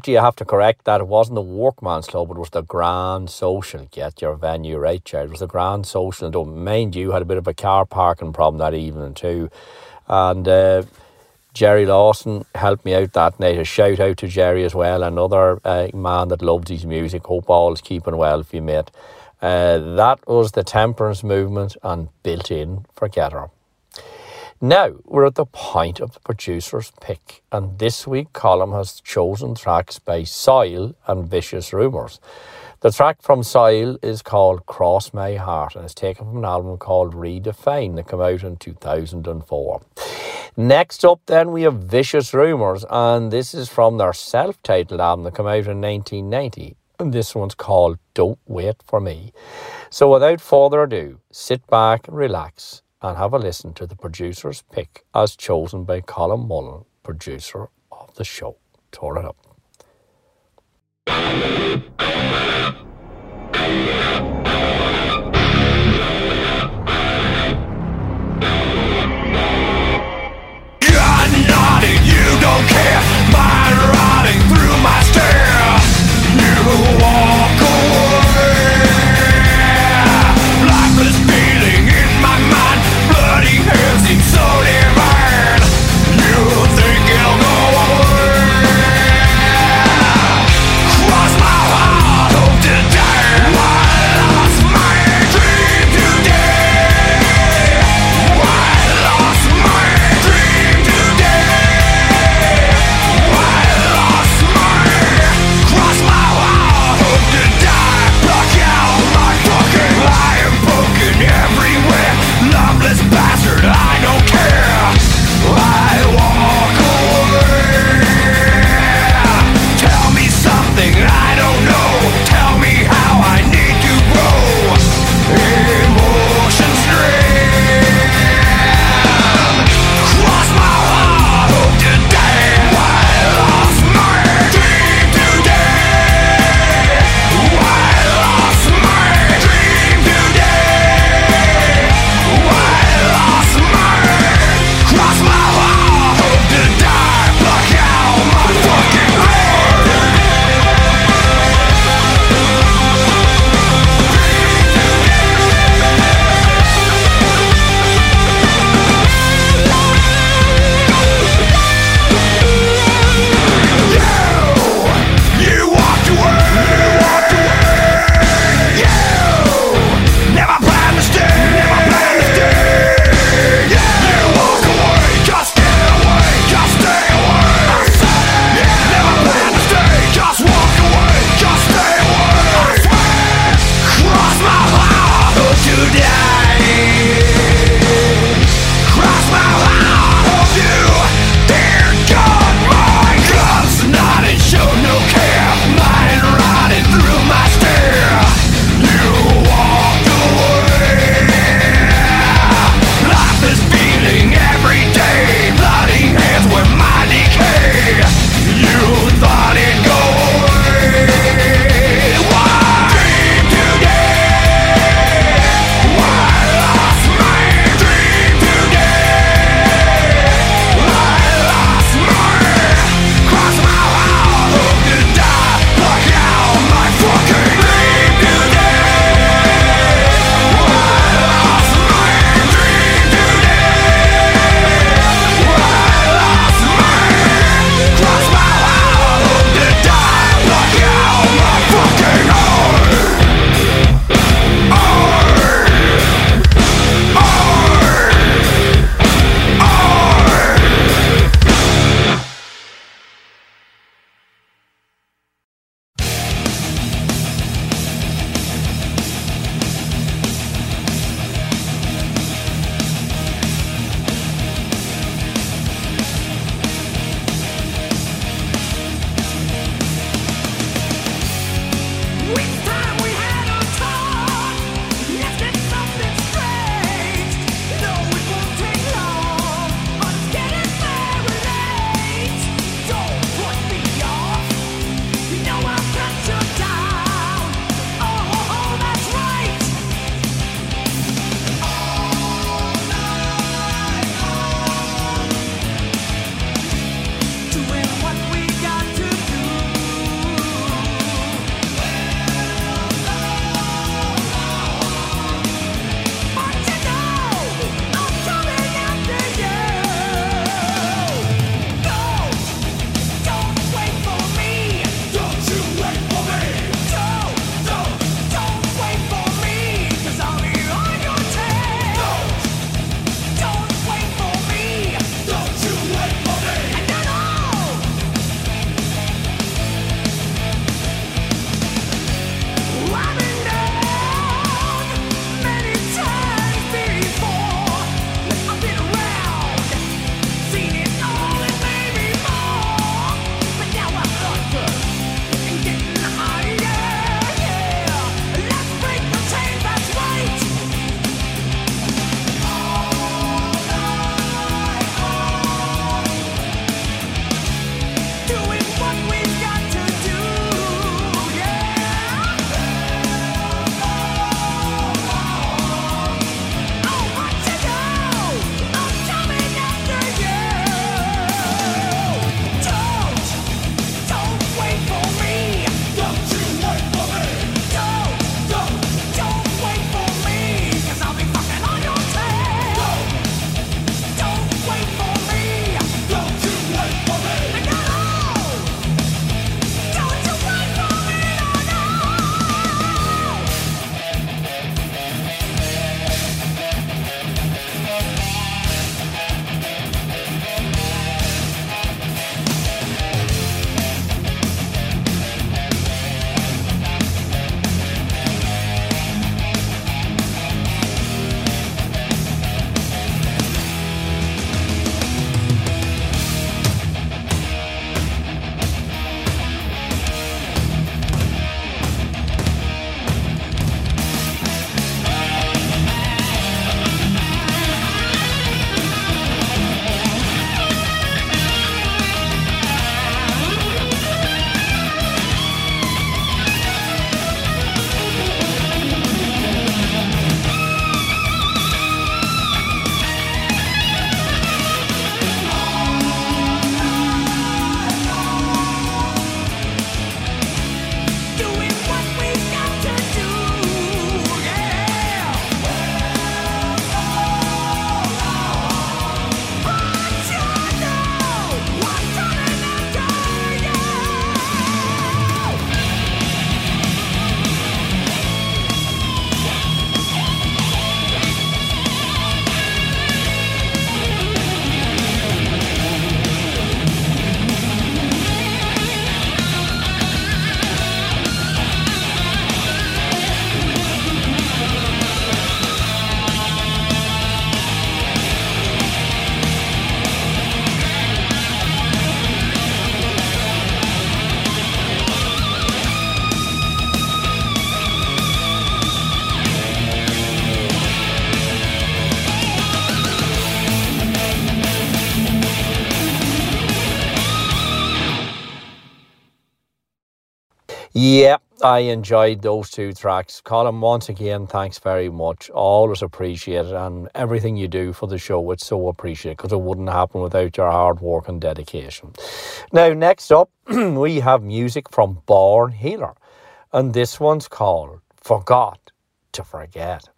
Actually, I have to correct that. It wasn't the Workman's Club, it was the Grand Social. Get your venue right, Chad. It was the Grand Social. And don't mind you, had a bit of a car parking problem that evening, too. And uh, Jerry Lawson helped me out that night. A shout out to Jerry as well, another uh, man that loves his music. Hope all's keeping well if you mate. Uh, that was the temperance movement and built in Forgetter. Now we're at the point of the producer's pick, and this week Colin has chosen tracks by Soil and Vicious Rumours. The track from Soil is called Cross My Heart and is taken from an album called Redefine that came out in 2004. Next up, then, we have Vicious Rumours, and this is from their self titled album that came out in 1990. And this one's called Don't Wait for Me. So, without further ado, sit back and relax and have a listen to the producer's pick as chosen by Colin Mullen, producer of the show. Turn it up. Don't care. Mind rotting through my stare. You walk I enjoyed those two tracks. Colin, once again, thanks very much. Always appreciate it, and everything you do for the show, it's so appreciated because it wouldn't happen without your hard work and dedication. Now, next up, (clears throat) we have music from Born Healer, and this one's called Forgot to Forget.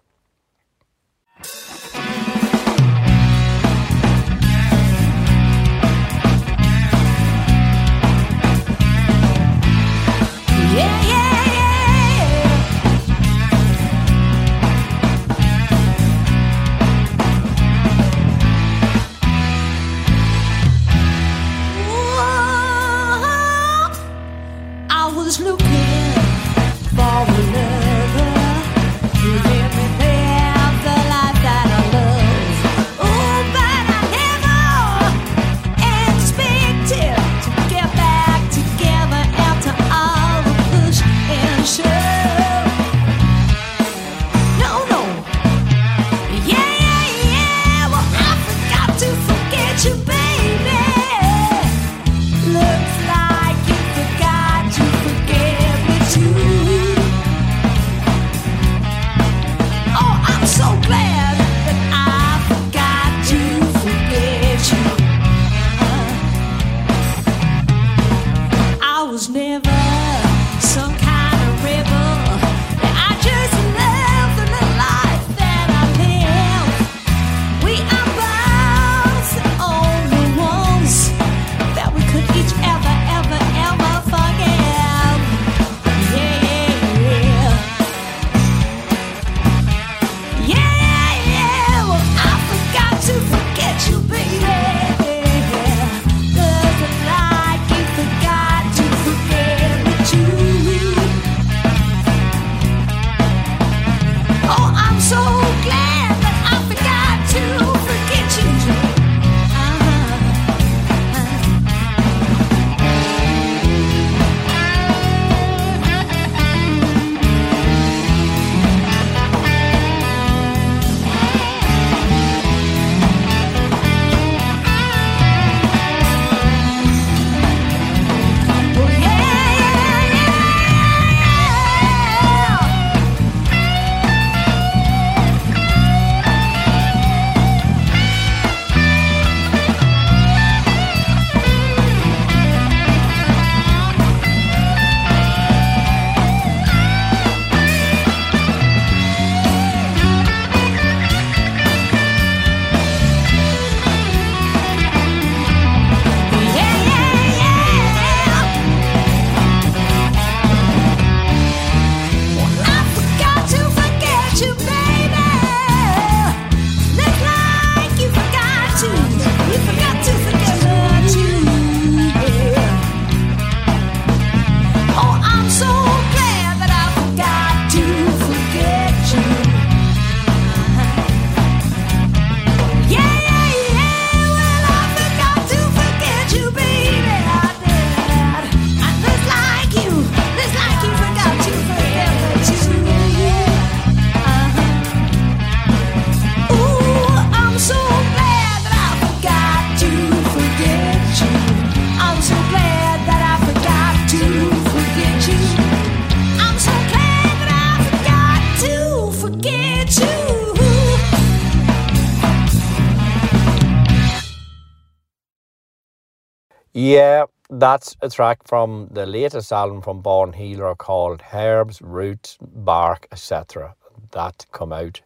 Yeah, that's a track from the latest album from Born Healer called Herbs, Roots, Bark, etc. That come out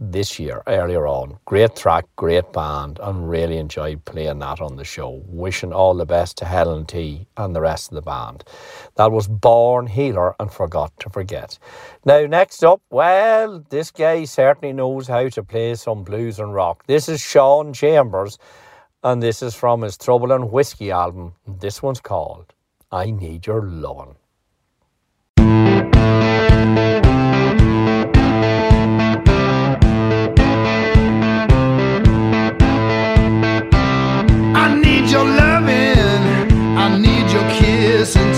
this year, earlier on. Great track, great band, and really enjoyed playing that on the show. Wishing all the best to Helen T and the rest of the band. That was Born Healer and Forgot to Forget. Now, next up, well, this guy certainly knows how to play some blues and rock. This is Sean Chambers, and this is from his Trouble and Whiskey album. This one's called I Need Your Lovin'. I need your loving, I need your kissing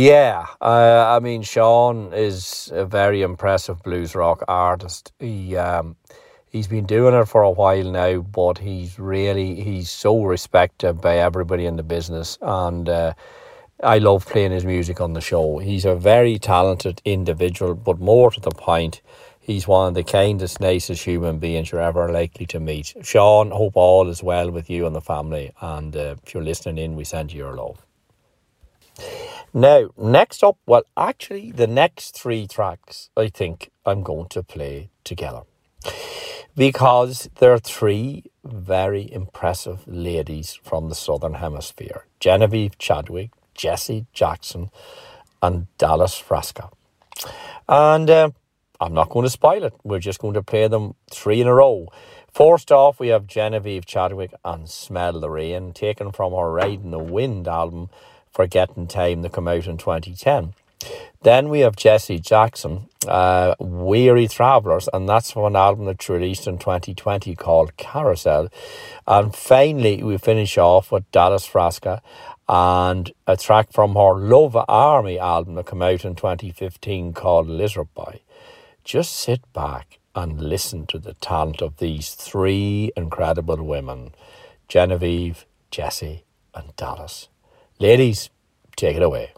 Yeah, uh, I mean, Sean is a very impressive blues rock artist. He um, he's been doing it for a while now, but he's really he's so respected by everybody in the business, and uh, I love playing his music on the show. He's a very talented individual, but more to the point, he's one of the kindest, nicest human beings you're ever likely to meet. Sean, hope all is well with you and the family, and uh, if you're listening in, we send you your love. Now, next up, well, actually, the next three tracks I think I'm going to play together because there are three very impressive ladies from the Southern Hemisphere Genevieve Chadwick, Jessie Jackson, and Dallas Frasca. And uh, I'm not going to spoil it, we're just going to play them three in a row. First off, we have Genevieve Chadwick and Smell the Rain, taken from her Riding the Wind album Forgetting Time to come out in 2010. Then we have Jessie Jackson, uh, Weary Travellers, and that's an album that's released in 2020 called Carousel. And finally, we finish off with Dallas Frasca and a track from her Love Army album that came out in 2015 called Lizard Boy. Just sit back and listen to the talent of these three incredible women Genevieve, Jessie, and Dallas. Ladies, take it away.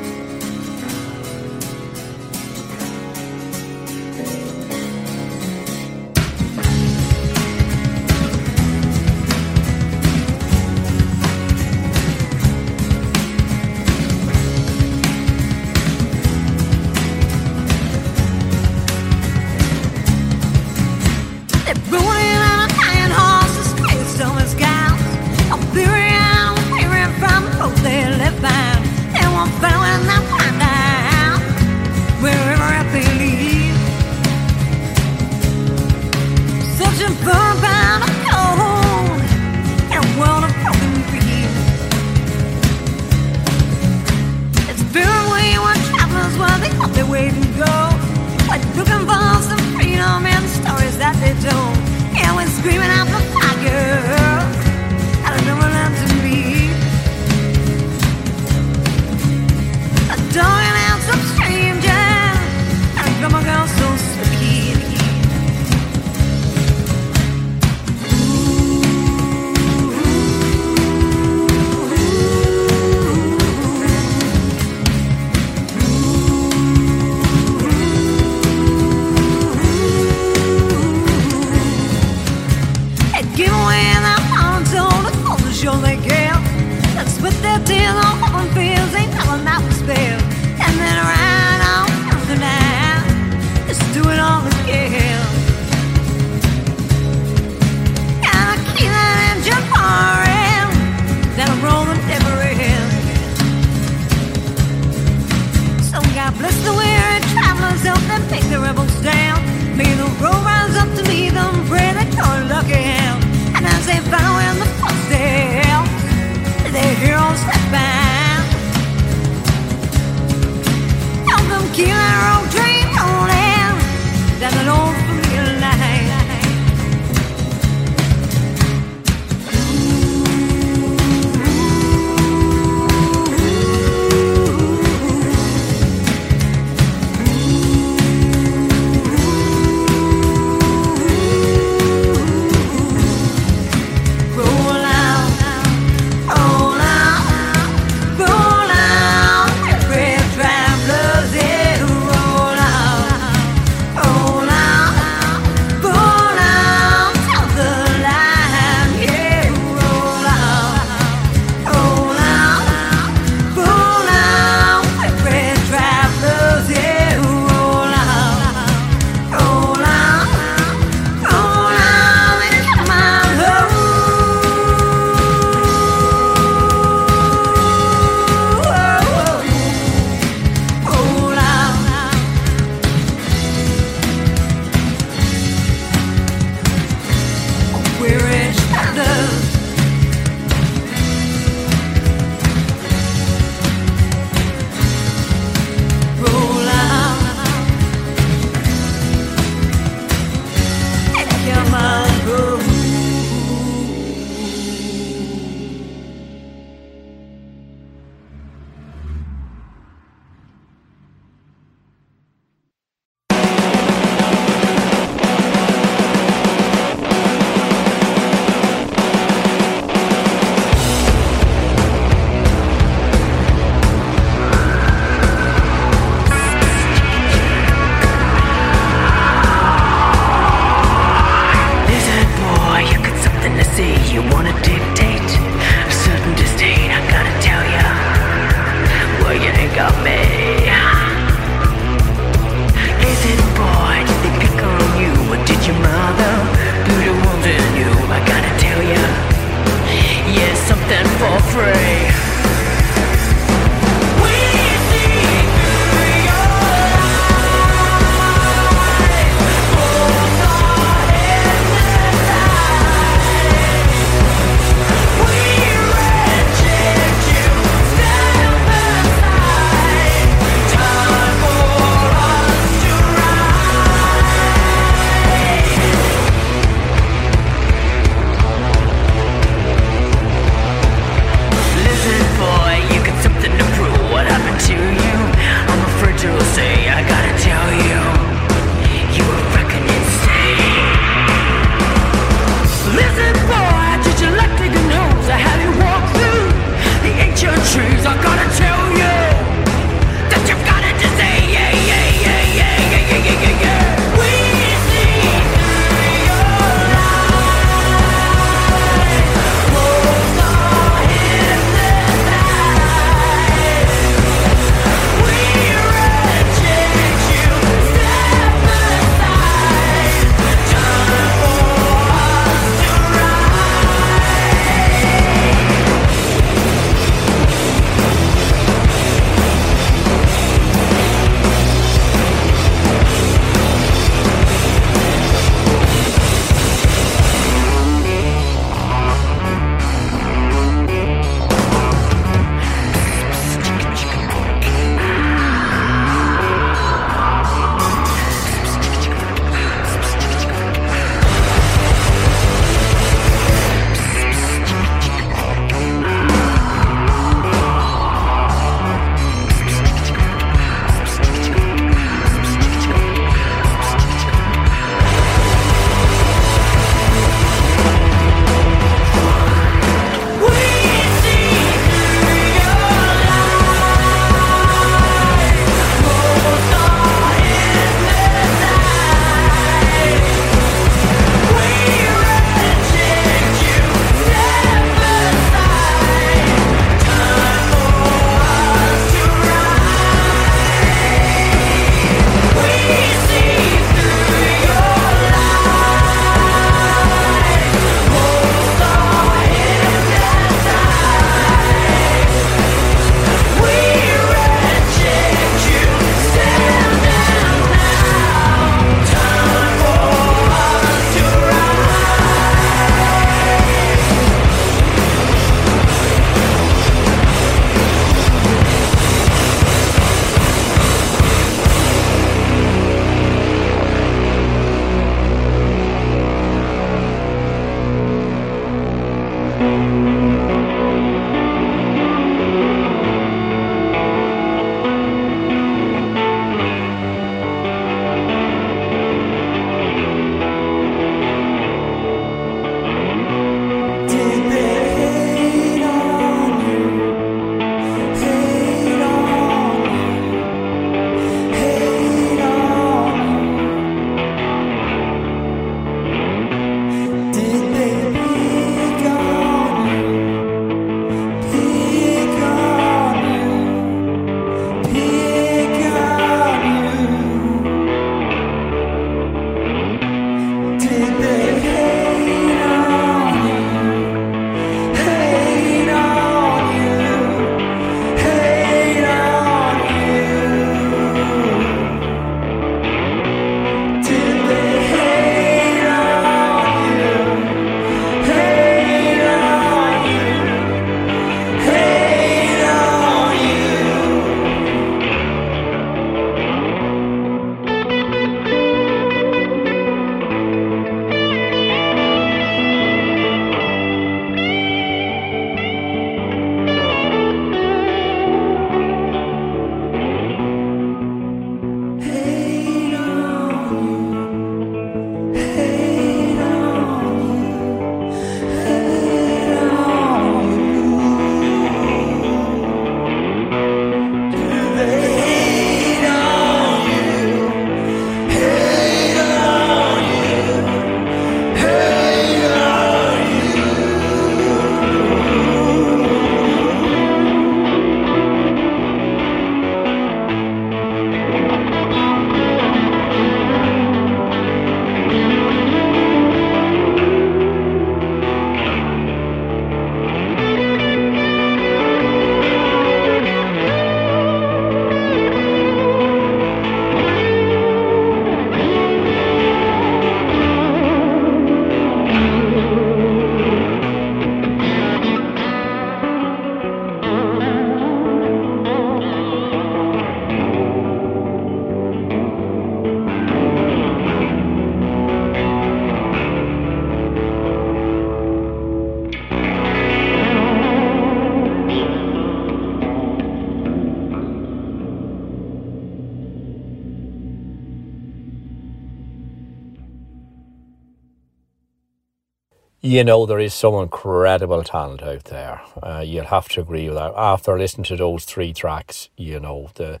You know there is some incredible talent out there. Uh, you'll have to agree with that. After listening to those three tracks, you know the,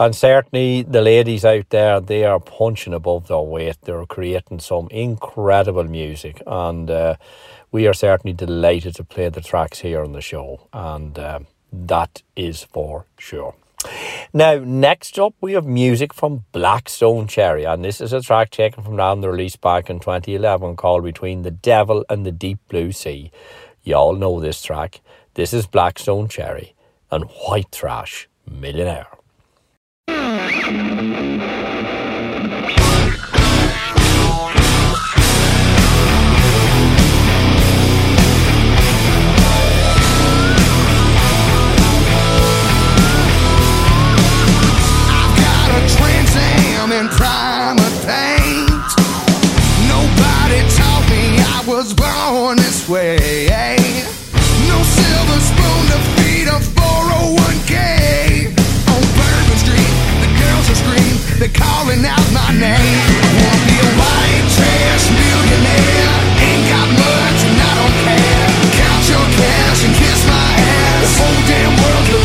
and certainly the ladies out there, they are punching above their weight. They're creating some incredible music, and uh, we are certainly delighted to play the tracks here on the show, and uh, that is for sure. Now, next up, we have music from Black Stone Cherry, and this is a track taken from down the release back in 2011 called Between the Devil and the Deep Blue Sea. You all know this track. This is Black Stone Cherry and White Trash Millionaire. Was born this way. Eh? No silver spoon to feed a 401k. On Bourbon Street, the girls are scream, they're calling out my name. Wanna be a white trash millionaire. Ain't got much and I don't care. Count your cash and kiss my ass. The whole damn world's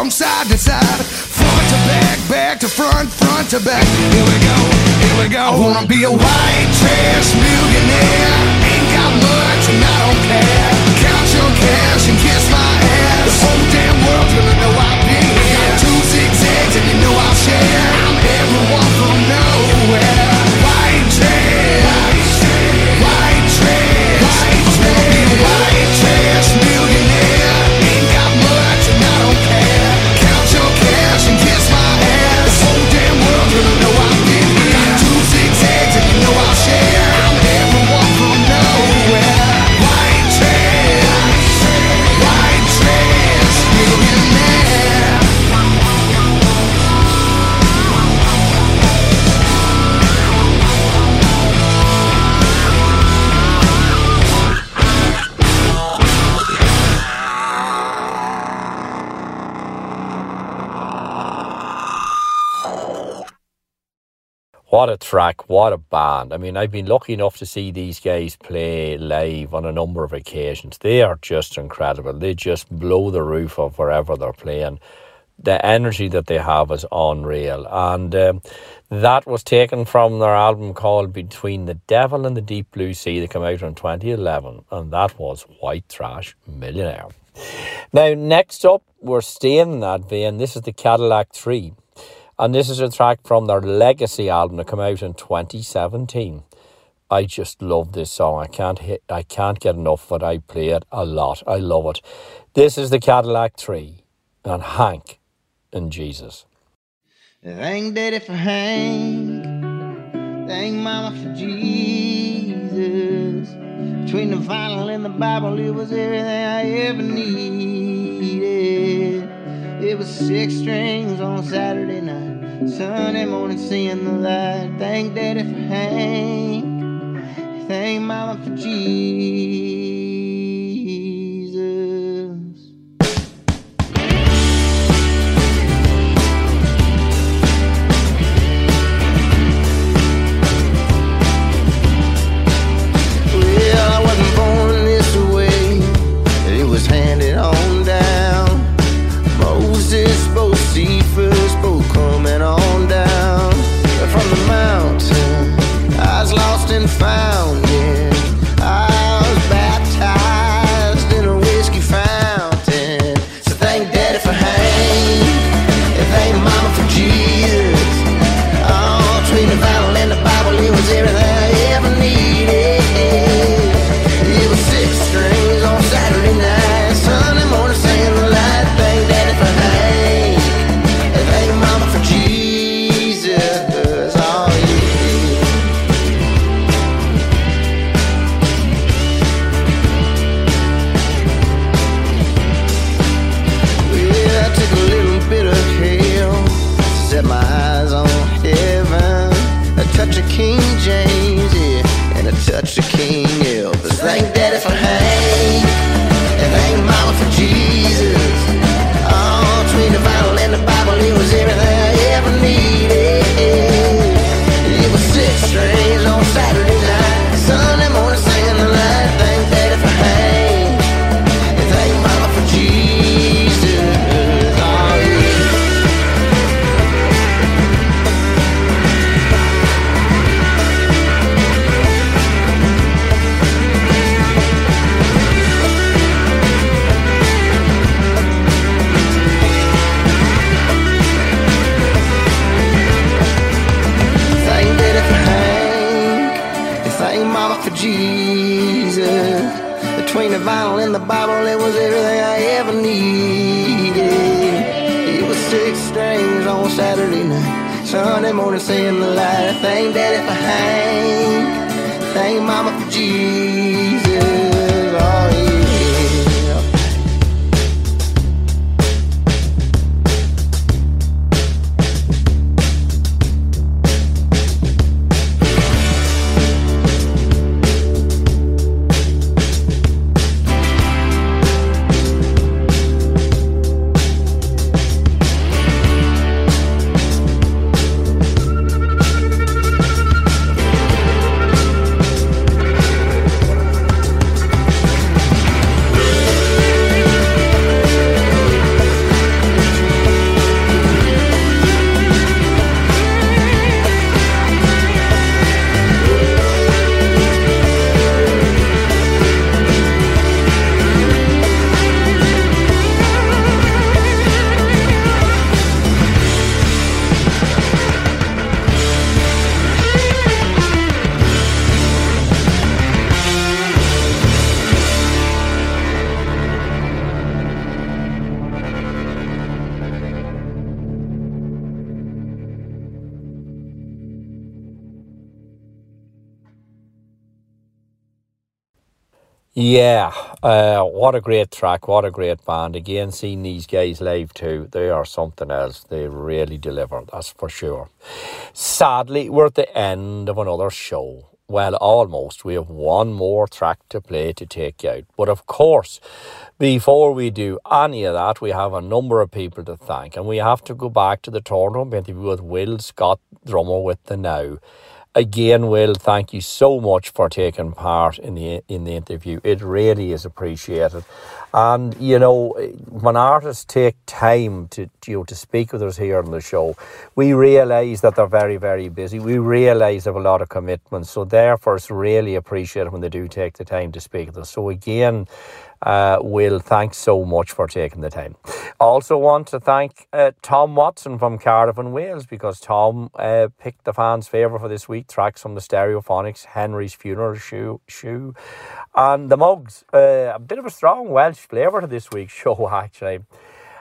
from side to side, front to back, back to front, front to back. Here we go, here we go. I wanna be a white trash millionaire. Ain't got much and I don't care. Count your cash and kiss my ass. The whole damn world's gonna know I've been here. Got two zigzags and you know I'll share. I'm everyone from nowhere. White trash, What a track, what a band. I mean, I've been lucky enough to see these guys play live on a number of occasions. They are just incredible. They just blow the roof off wherever they're playing. The energy that they have is unreal. And um, that was taken from their album called Between the Devil and the Deep Blue Sea that came out in 2011. And that was White Trash Millionaire. Now, next up, we're staying in that vein. This is the Cadillac 3. And this is a track from their Legacy album that came out in 2017. I just love this song. I can't hit, I can't get enough of it. I play it a lot. I love it. This is the Cadillac 3 and Hank and Jesus. Thank Daddy for Hank. Thank Mama for Jesus. Between the vinyl and the Bible, it was everything I ever needed. It was six strings on Saturday night, Sunday morning seeing the light. Thank Daddy for Hank. Thank Mama for Jesus. Yeah, uh, what a great track, what a great band. Again, seeing these guys live too, they are something else. They really deliver, that's for sure. Sadly, we're at the end of another show. Well, almost. We have one more track to play to take out. But of course, before we do any of that, we have a number of people to thank. And we have to go back to the tournament with Will Scott, drummer with the Now. Again, Will, thank you so much for taking part in the in the interview. It really is appreciated. And you know, when artists take time to you know to speak with us here on the show, we realise that they're very very busy. We realise they have a lot of commitments. So therefore, it's really appreciated when they do take the time to speak with us. So again, uh, Will, thanks so much for taking the time. Also, want to thank uh, Tom Watson from Cardiff and Wales because Tom uh, picked the fans' favourite for this week tracks from the Stereophonics, Henry's Funeral Shoe, shoe and the Mugs. Uh, a bit of a strong Welsh flavour to this week's (laughs) show, actually.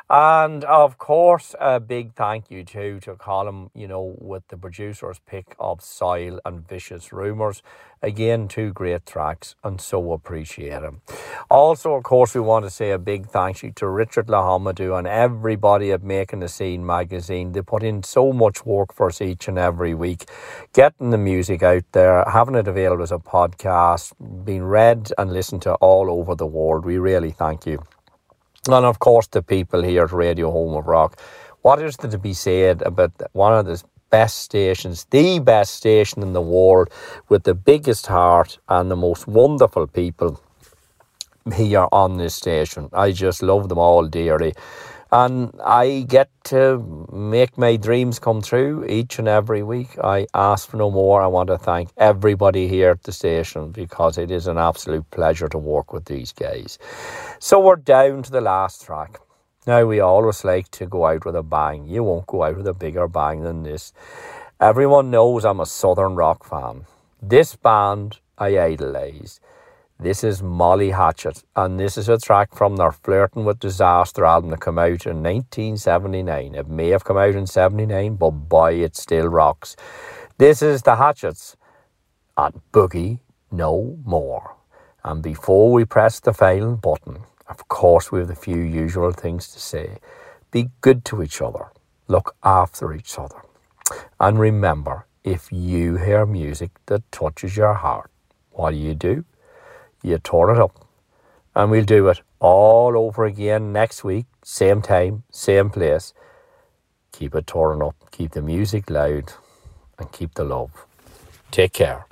And of course, a big thank you too to Colin, you know, with the producer's pick of Soil and Vicious Rumours. Again, two great tracks and so appreciate them. Also, of course, we want to say a big thank you to Richard Lahamadou and everybody at Making the Scene magazine. They put in so much work for us each and every week, getting the music out there, having it available as a podcast, being read and listened to all over the world. We really thank you. And of course, the people here at Radio Home of Rock. What is there to be said about one of the best stations, the best station in the world, with the biggest heart and the most wonderful people here on this station? I just love them all dearly. And I get to make my dreams come true each and every week. I ask for no more. I want to thank everybody here at the station because it is an absolute pleasure to work with these guys. So we're down to the last track. Now, we always like to go out with a bang. You won't go out with a bigger bang than this. Everyone knows I'm a Southern rock fan. This band I idolise. This is Molly Hatchet, and this is a track from their Flirting with Disaster album that came out in 1979. It may have come out in 79, but boy, it still rocks. This is the Hatchets and Boogie No More. And before we press the final button, of course, we have a few usual things to say. Be good to each other, look after each other. And remember, if you hear music that touches your heart, what do you do? You turn it up. And we'll do it all over again next week, same time, same place. Keep it turning up, keep the music loud, and keep the love. Take care.